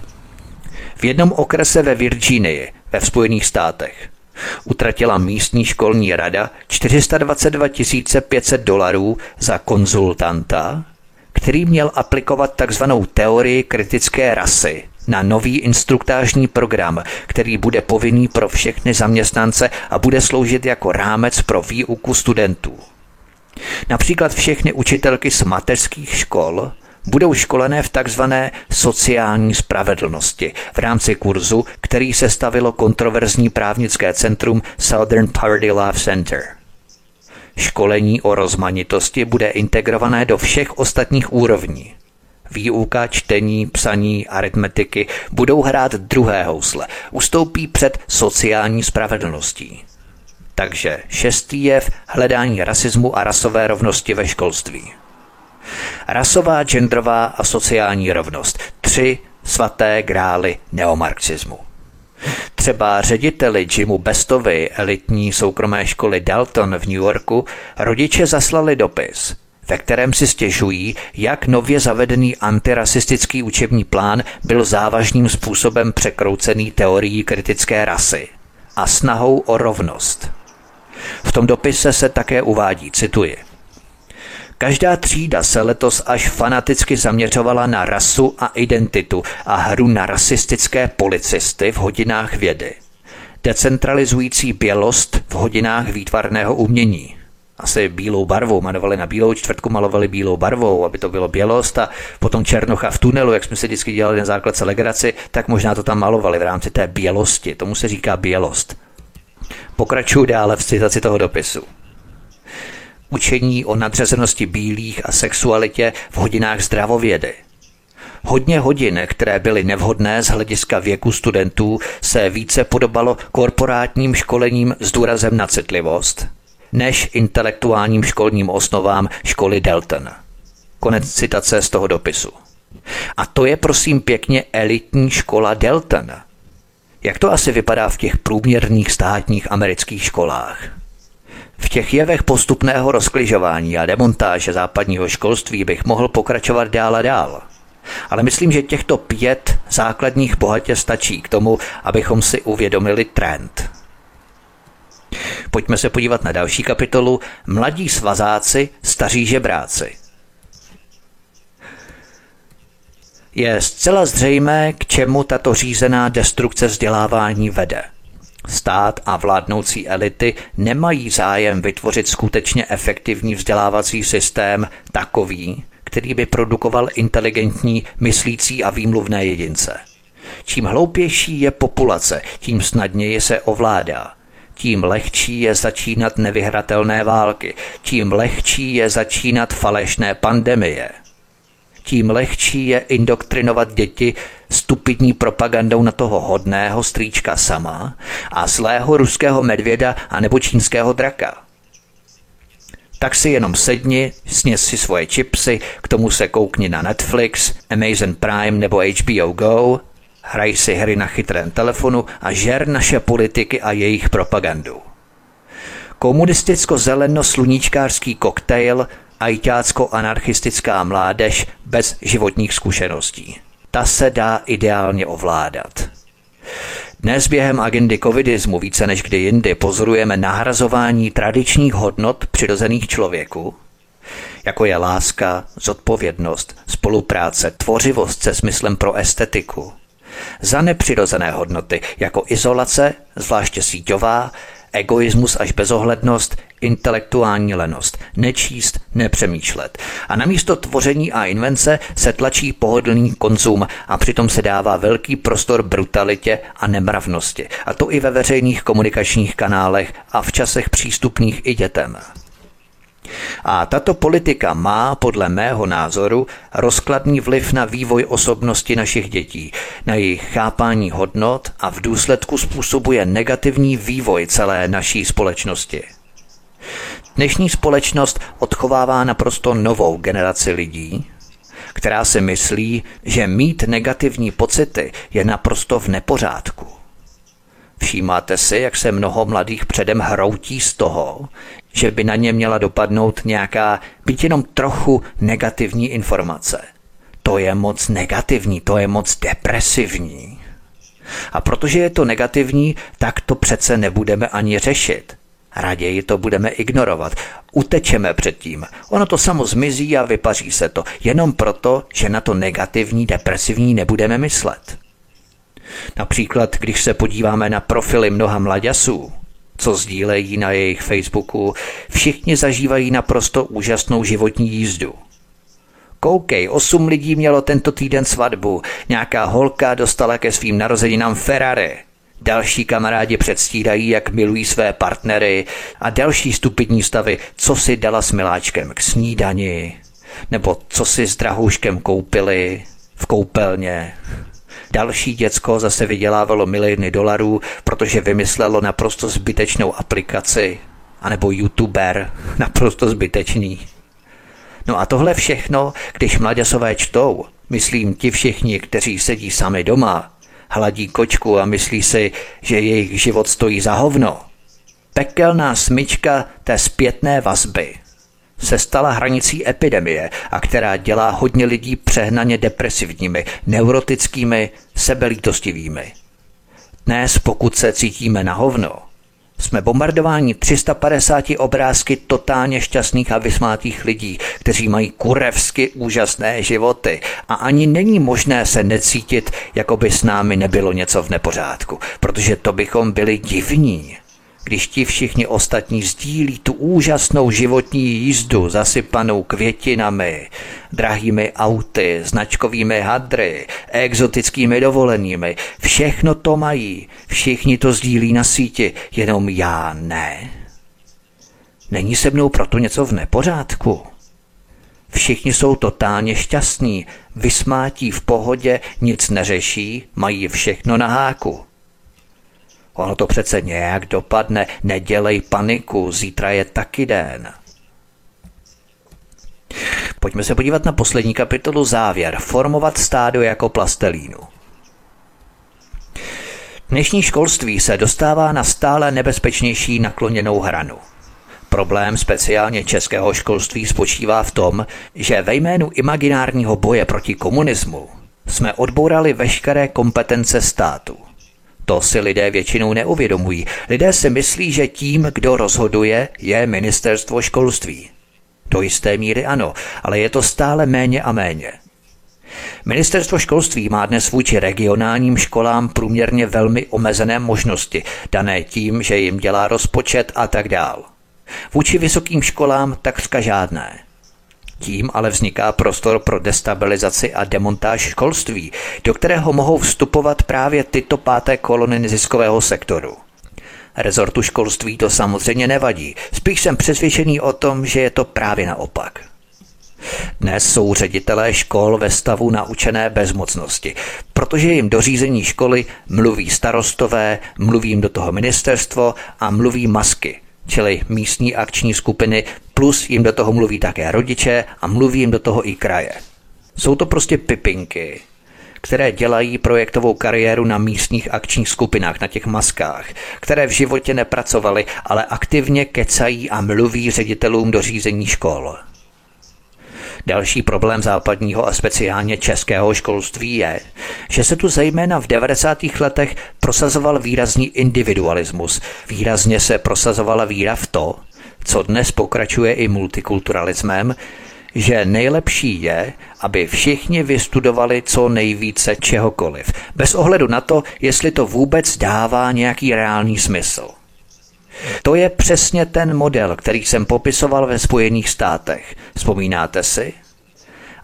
V jednom okrese ve Virginii, ve Spojených státech, utratila místní školní rada 422 500 dolarů za konzultanta, který měl aplikovat takzvanou teorii kritické rasy na nový instruktážní program, který bude povinný pro všechny zaměstnance a bude sloužit jako rámec pro výuku studentů. Například všechny učitelky z mateřských škol budou školené v takzvané sociální spravedlnosti v rámci kurzu, který se stavilo kontroverzní právnické centrum Southern Poverty Law Center. Školení o rozmanitosti bude integrované do všech ostatních úrovní. výuka, čtení, psaní, aritmetiky budou hrát druhé housle, ustoupí před sociální spravedlností. Takže šestý jev hledání rasismu a rasové rovnosti ve školství. Rasová, genderová a sociální rovnost. Tři svaté grály neomarxismu. Třeba řediteli Jimu Bestovi elitní soukromé školy Dalton v New Yorku rodiče zaslali dopis, ve kterém si stěžují, jak nově zavedený antirasistický učební plán byl závažným způsobem překroucený teorií kritické rasy a snahou o rovnost. V tom dopise se také uvádí, cituji, Každá třída se letos až fanaticky zaměřovala na rasu a identitu a hru na rasistické policisty v hodinách vědy. Decentralizující bělost v hodinách výtvarného umění. Asi bílou barvou, malovali na bílou čtvrtku, malovali bílou barvou, aby to bylo bělost a potom černocha v tunelu, jak jsme si vždycky dělali na základce legraci, tak možná to tam malovali v rámci té bělosti. Tomu se říká bělost. Pokračuju dále v citaci toho dopisu učení o nadřazenosti bílých a sexualitě v hodinách zdravovědy. Hodně hodin, které byly nevhodné z hlediska věku studentů, se více podobalo korporátním školením s důrazem na citlivost, než intelektuálním školním osnovám školy Delton. Konec citace z toho dopisu. A to je prosím pěkně elitní škola Delton. Jak to asi vypadá v těch průměrných státních amerických školách? V těch jevech postupného rozkližování a demontáže západního školství bych mohl pokračovat dál a dál. Ale myslím, že těchto pět základních bohatě stačí k tomu, abychom si uvědomili trend. Pojďme se podívat na další kapitolu Mladí svazáci, staří žebráci. Je zcela zřejmé, k čemu tato řízená destrukce vzdělávání vede – Stát a vládnoucí elity nemají zájem vytvořit skutečně efektivní vzdělávací systém takový, který by produkoval inteligentní, myslící a výmluvné jedince. Čím hloupější je populace, tím snadněji se ovládá. Tím lehčí je začínat nevyhratelné války, tím lehčí je začínat falešné pandemie – tím lehčí je indoktrinovat děti stupidní propagandou na toho hodného strýčka sama a zlého ruského medvěda a nebo čínského draka. Tak si jenom sedni, sněz si svoje chipsy, k tomu se koukni na Netflix, Amazon Prime nebo HBO Go, hraj si hry na chytrém telefonu a žer naše politiky a jejich propagandu. Komunisticko-zeleno-sluníčkářský koktejl ajťácko-anarchistická mládež bez životních zkušeností. Ta se dá ideálně ovládat. Dnes během agendy covidismu více než kdy jindy pozorujeme nahrazování tradičních hodnot přirozených člověku, jako je láska, zodpovědnost, spolupráce, tvořivost se smyslem pro estetiku, za nepřirozené hodnoty jako izolace, zvláště síťová, egoismus až bezohlednost, intelektuální lenost, nečíst, nepřemýšlet. A namísto tvoření a invence se tlačí pohodlný konzum a přitom se dává velký prostor brutalitě a nemravnosti. A to i ve veřejných komunikačních kanálech a v časech přístupných i dětem. A tato politika má, podle mého názoru, rozkladný vliv na vývoj osobnosti našich dětí, na jejich chápání hodnot a v důsledku způsobuje negativní vývoj celé naší společnosti. Dnešní společnost odchovává naprosto novou generaci lidí, která si myslí, že mít negativní pocity je naprosto v nepořádku. Všímáte si, jak se mnoho mladých předem hroutí z toho, že by na ně měla dopadnout nějaká, byť jenom trochu negativní informace. To je moc negativní, to je moc depresivní. A protože je to negativní, tak to přece nebudeme ani řešit. Raději to budeme ignorovat. Utečeme před tím. Ono to samo zmizí a vypaří se to. Jenom proto, že na to negativní, depresivní nebudeme myslet. Například, když se podíváme na profily mnoha mladěsů, co sdílejí na jejich Facebooku, všichni zažívají naprosto úžasnou životní jízdu. Koukej, osm lidí mělo tento týden svatbu, nějaká holka dostala ke svým narozeninám Ferrari, Další kamarádi předstírají, jak milují své partnery a další stupidní stavy, co si dala s miláčkem k snídani. nebo co si s drahouškem koupili v koupelně. Další děcko zase vydělávalo miliony dolarů, protože vymyslelo naprosto zbytečnou aplikaci, anebo youtuber, naprosto zbytečný. No a tohle všechno, když mladěsové čtou, myslím ti všichni, kteří sedí sami doma, hladí kočku a myslí si, že jejich život stojí za hovno. Pekelná smyčka té zpětné vazby se stala hranicí epidemie a která dělá hodně lidí přehnaně depresivními, neurotickými, sebelítostivými. Dnes, pokud se cítíme na hovno, jsme bombardováni 350 obrázky totálně šťastných a vysmátých lidí, kteří mají kurevsky úžasné životy a ani není možné se necítit, jako by s námi nebylo něco v nepořádku, protože to bychom byli divní když ti všichni ostatní sdílí tu úžasnou životní jízdu zasypanou květinami, drahými auty, značkovými hadry, exotickými dovolenými. Všechno to mají, všichni to sdílí na síti, jenom já ne. Není se mnou proto něco v nepořádku? Všichni jsou totálně šťastní, vysmátí v pohodě, nic neřeší, mají všechno na háku. Ono to přece nějak dopadne, nedělej paniku, zítra je taky den. Pojďme se podívat na poslední kapitolu závěr. Formovat stádo jako plastelínu. Dnešní školství se dostává na stále nebezpečnější nakloněnou hranu. Problém speciálně českého školství spočívá v tom, že ve jménu imaginárního boje proti komunismu jsme odbourali veškeré kompetence státu. To si lidé většinou neuvědomují. Lidé si myslí, že tím, kdo rozhoduje, je ministerstvo školství. Do jisté míry ano, ale je to stále méně a méně. Ministerstvo školství má dnes vůči regionálním školám průměrně velmi omezené možnosti, dané tím, že jim dělá rozpočet a tak dál. Vůči vysokým školám takřka žádné. Tím ale vzniká prostor pro destabilizaci a demontáž školství, do kterého mohou vstupovat právě tyto páté kolony neziskového sektoru. Rezortu školství to samozřejmě nevadí, spíš jsem přesvědčený o tom, že je to právě naopak. Dnes jsou ředitelé škol ve stavu naučené bezmocnosti, protože jim do řízení školy mluví starostové, mluví jim do toho ministerstvo a mluví masky, čili místní akční skupiny, plus jim do toho mluví také rodiče a mluví jim do toho i kraje. Jsou to prostě pipinky, které dělají projektovou kariéru na místních akčních skupinách, na těch maskách, které v životě nepracovaly, ale aktivně kecají a mluví ředitelům do řízení škol. Další problém západního a speciálně českého školství je, že se tu zejména v 90. letech prosazoval výrazný individualismus. Výrazně se prosazovala víra v to, co dnes pokračuje i multikulturalismem, že nejlepší je, aby všichni vystudovali co nejvíce čehokoliv, bez ohledu na to, jestli to vůbec dává nějaký reálný smysl. To je přesně ten model, který jsem popisoval ve Spojených státech. Vzpomínáte si?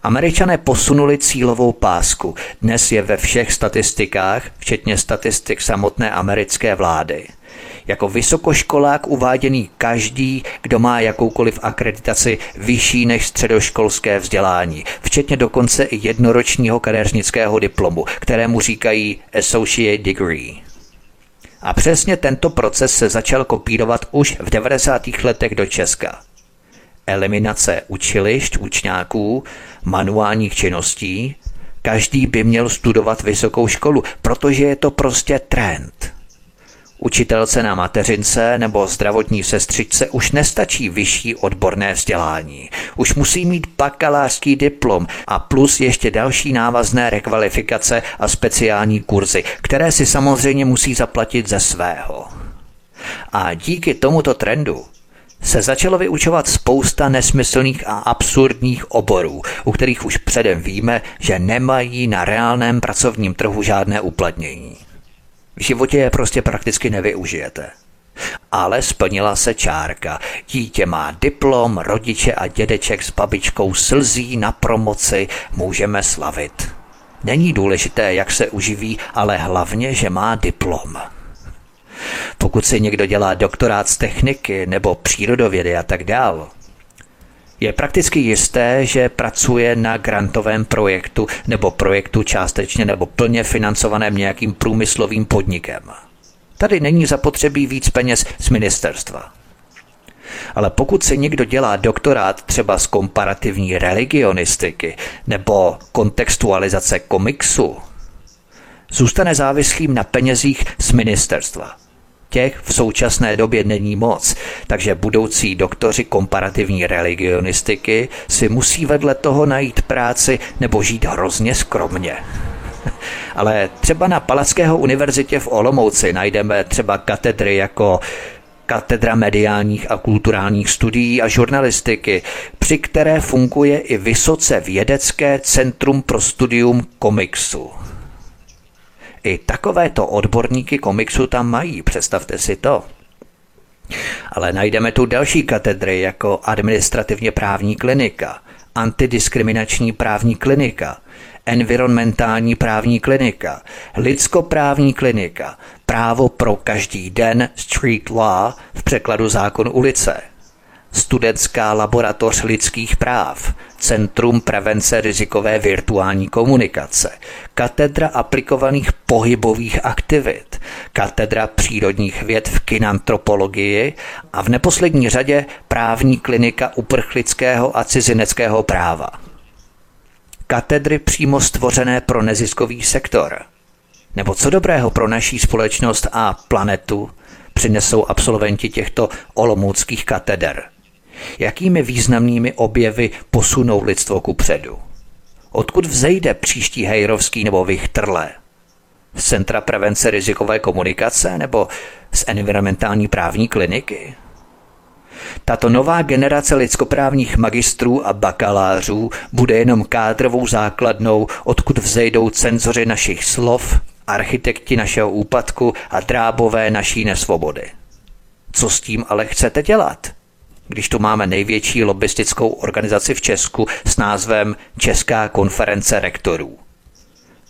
Američané posunuli cílovou pásku. Dnes je ve všech statistikách, včetně statistik samotné americké vlády. Jako vysokoškolák uváděný každý, kdo má jakoukoliv akreditaci vyšší než středoškolské vzdělání, včetně dokonce i jednoročního kadeřnického diplomu, kterému říkají Associate Degree. A přesně tento proces se začal kopírovat už v 90. letech do Česka. Eliminace učilišť, učňáků, manuálních činností, každý by měl studovat vysokou školu, protože je to prostě trend. Učitelce na mateřince nebo zdravotní sestřičce už nestačí vyšší odborné vzdělání. Už musí mít bakalářský diplom a plus ještě další návazné rekvalifikace a speciální kurzy, které si samozřejmě musí zaplatit ze svého. A díky tomuto trendu se začalo vyučovat spousta nesmyslných a absurdních oborů, u kterých už předem víme, že nemají na reálném pracovním trhu žádné uplatnění. V životě je prostě prakticky nevyužijete. Ale splnila se čárka. Dítě má diplom, rodiče a dědeček s babičkou slzí na promoci, můžeme slavit. Není důležité, jak se uživí, ale hlavně, že má diplom. Pokud si někdo dělá doktorát z techniky nebo přírodovědy a tak dál, Je prakticky jisté, že pracuje na grantovém projektu nebo projektu částečně nebo plně financovaném nějakým průmyslovým podnikem. Tady není zapotřebí víc peněz z ministerstva. Ale pokud si někdo dělá doktorát třeba z komparativní religionistiky nebo kontextualizace komiksu, zůstane závislým na penězích z ministerstva. Těch v současné době není moc, takže budoucí doktoři komparativní religionistiky si musí vedle toho najít práci nebo žít hrozně skromně. Ale třeba na Palackého univerzitě v Olomouci najdeme třeba katedry jako katedra mediálních a kulturálních studií a žurnalistiky, při které funguje i vysoce vědecké Centrum pro studium komiksu. I takovéto odborníky komiksu tam mají, představte si to. Ale najdeme tu další katedry jako administrativně právní klinika, antidiskriminační právní klinika, environmentální právní klinika, lidskoprávní klinika, právo pro každý den, street law, v překladu zákon ulice, studentská laboratoř lidských práv, Centrum prevence rizikové virtuální komunikace, katedra aplikovaných pohybových aktivit, katedra přírodních věd v kinantropologii a v neposlední řadě právní klinika uprchlického a cizineckého práva katedry přímo stvořené pro neziskový sektor? Nebo co dobrého pro naší společnost a planetu přinesou absolventi těchto olomouckých kateder? Jakými významnými objevy posunou lidstvo ku předu? Odkud vzejde příští Hejrovský nebo Vichtrle? Z Centra prevence rizikové komunikace nebo z environmentální právní kliniky? Tato nová generace lidskoprávních magistrů a bakalářů bude jenom kádrovou základnou, odkud vzejdou cenzoři našich slov, architekti našeho úpadku a drábové naší nesvobody. Co s tím ale chcete dělat? Když tu máme největší lobbystickou organizaci v Česku s názvem Česká konference rektorů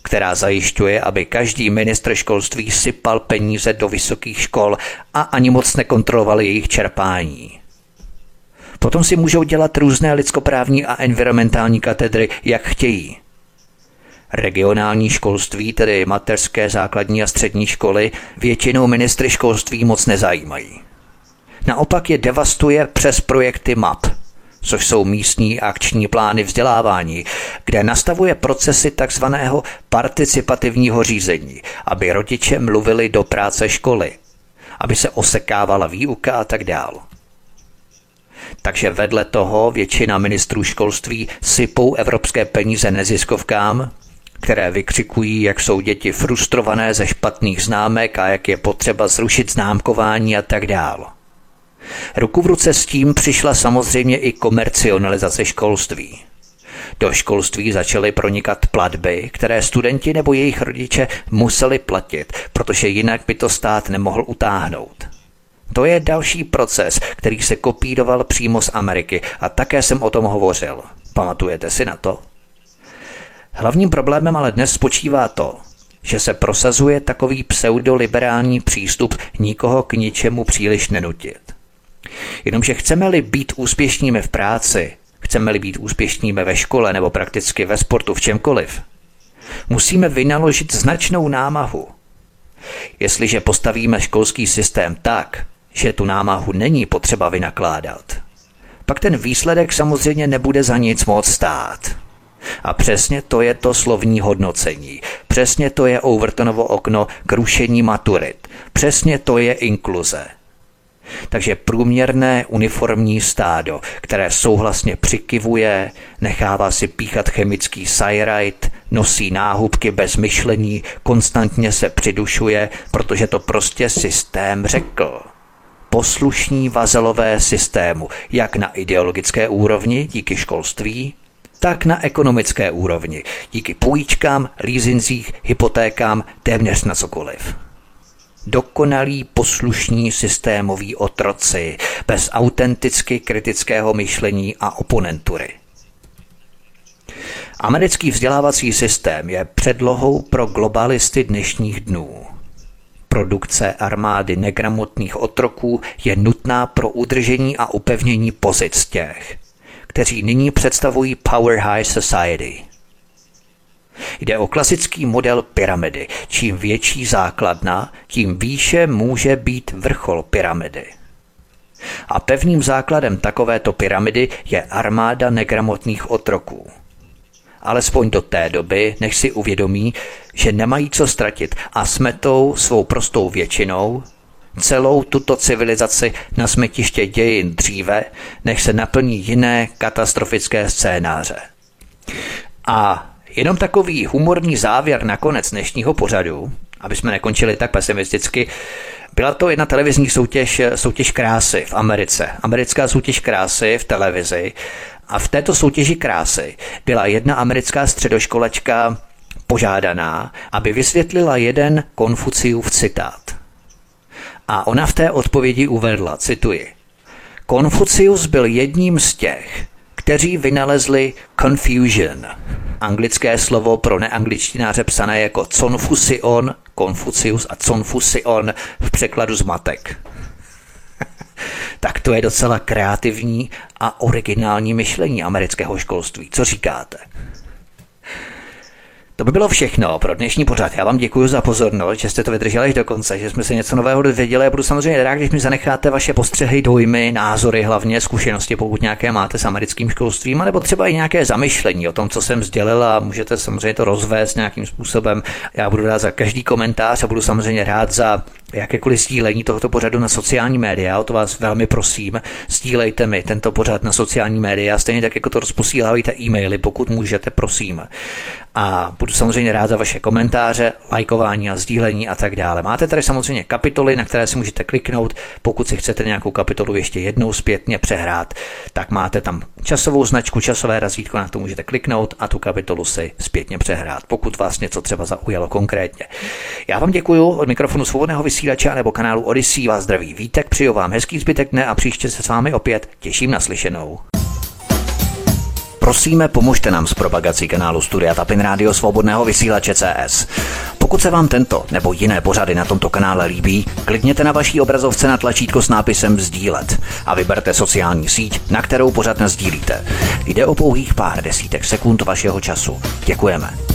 která zajišťuje, aby každý ministr školství sypal peníze do vysokých škol a ani moc nekontroloval jejich čerpání. Potom si můžou dělat různé lidskoprávní a environmentální katedry, jak chtějí. Regionální školství, tedy mateřské, základní a střední školy, většinou ministry školství moc nezajímají. Naopak je devastuje přes projekty MAP, což jsou místní akční plány vzdělávání, kde nastavuje procesy takzvaného participativního řízení, aby rodiče mluvili do práce školy, aby se osekávala výuka a tak dále. Takže vedle toho většina ministrů školství sypou evropské peníze neziskovkám, které vykřikují, jak jsou děti frustrované ze špatných známek a jak je potřeba zrušit známkování a tak dál. Ruku v ruce s tím přišla samozřejmě i komercionalizace školství. Do školství začaly pronikat platby, které studenti nebo jejich rodiče museli platit, protože jinak by to stát nemohl utáhnout. To je další proces, který se kopíroval přímo z Ameriky a také jsem o tom hovořil. Pamatujete si na to? Hlavním problémem ale dnes spočívá to, že se prosazuje takový pseudoliberální přístup nikoho k ničemu příliš nenutit. Jenomže chceme-li být úspěšnými v práci, chceme-li být úspěšnými ve škole nebo prakticky ve sportu v čemkoliv, musíme vynaložit značnou námahu. Jestliže postavíme školský systém tak, že tu námahu není potřeba vynakládat, pak ten výsledek samozřejmě nebude za nic moc stát. A přesně to je to slovní hodnocení. Přesně to je Overtonovo okno k rušení maturit. Přesně to je inkluze. Takže průměrné uniformní stádo, které souhlasně přikivuje, nechává si píchat chemický sajrajt, nosí náhubky bez myšlení, konstantně se přidušuje, protože to prostě systém řekl poslušní vazalové systému, jak na ideologické úrovni díky školství, tak na ekonomické úrovni, díky půjčkám, lízincích, hypotékám, téměř na cokoliv. Dokonalí poslušní systémoví otroci, bez autenticky kritického myšlení a oponentury. Americký vzdělávací systém je předlohou pro globalisty dnešních dnů. Produkce armády negramotných otroků je nutná pro udržení a upevnění pozic těch, kteří nyní představují Power High Society. Jde o klasický model pyramidy. Čím větší základna, tím výše může být vrchol pyramidy. A pevným základem takovéto pyramidy je armáda negramotných otroků. Alespoň do té doby, než si uvědomí, že nemají co ztratit a smetou svou prostou většinou celou tuto civilizaci na smetiště dějin dříve, než se naplní jiné katastrofické scénáře. A jenom takový humorní závěr na konec dnešního pořadu, aby jsme nekončili tak pesimisticky, byla to jedna televizní soutěž, soutěž krásy v Americe. Americká soutěž krásy v televizi. A v této soutěži krásy byla jedna americká středoškolačka požádaná, aby vysvětlila jeden Konfuciův citát. A ona v té odpovědi uvedla, cituji, Konfucius byl jedním z těch, kteří vynalezli confusion, anglické slovo pro neangličtináře psané jako confusion, Konfucius a confusion v překladu zmatek. tak to je docela kreativní a originální myšlení amerického školství. Co říkáte? To by bylo všechno pro dnešní pořad. Já vám děkuji za pozornost, že jste to vydrželi až do konce, že jsme se něco nového dozvěděli. Já budu samozřejmě rád, když mi zanecháte vaše postřehy, dojmy, názory, hlavně zkušenosti, pokud nějaké máte s americkým školstvím, nebo třeba i nějaké zamyšlení o tom, co jsem sdělil a můžete samozřejmě to rozvést nějakým způsobem. Já budu rád za každý komentář a budu samozřejmě rád za jakékoliv sdílení tohoto pořadu na sociální média, o to vás velmi prosím, sdílejte mi tento pořad na sociální média, stejně tak jako to rozposílávejte e-maily, pokud můžete, prosím. A budu samozřejmě rád za vaše komentáře, lajkování a sdílení a tak dále. Máte tady samozřejmě kapitoly, na které si můžete kliknout. Pokud si chcete nějakou kapitolu ještě jednou zpětně přehrát, tak máte tam časovou značku, časové razítko, na to můžete kliknout a tu kapitolu si zpětně přehrát, pokud vás něco třeba zaujalo konkrétně. Já vám děkuji od mikrofonu svobodného vysílače nebo kanálu Odyssey vás zdraví Vítek, přeju vám hezký zbytek dne a příště se s vámi opět těším na slyšenou. Prosíme, pomožte nám s propagací kanálu Studia Tapin Rádio Svobodného vysílače CS. Pokud se vám tento nebo jiné pořady na tomto kanále líbí, klikněte na vaší obrazovce na tlačítko s nápisem Sdílet a vyberte sociální síť, na kterou pořád sdílíte. Jde o pouhých pár desítek sekund vašeho času. Děkujeme.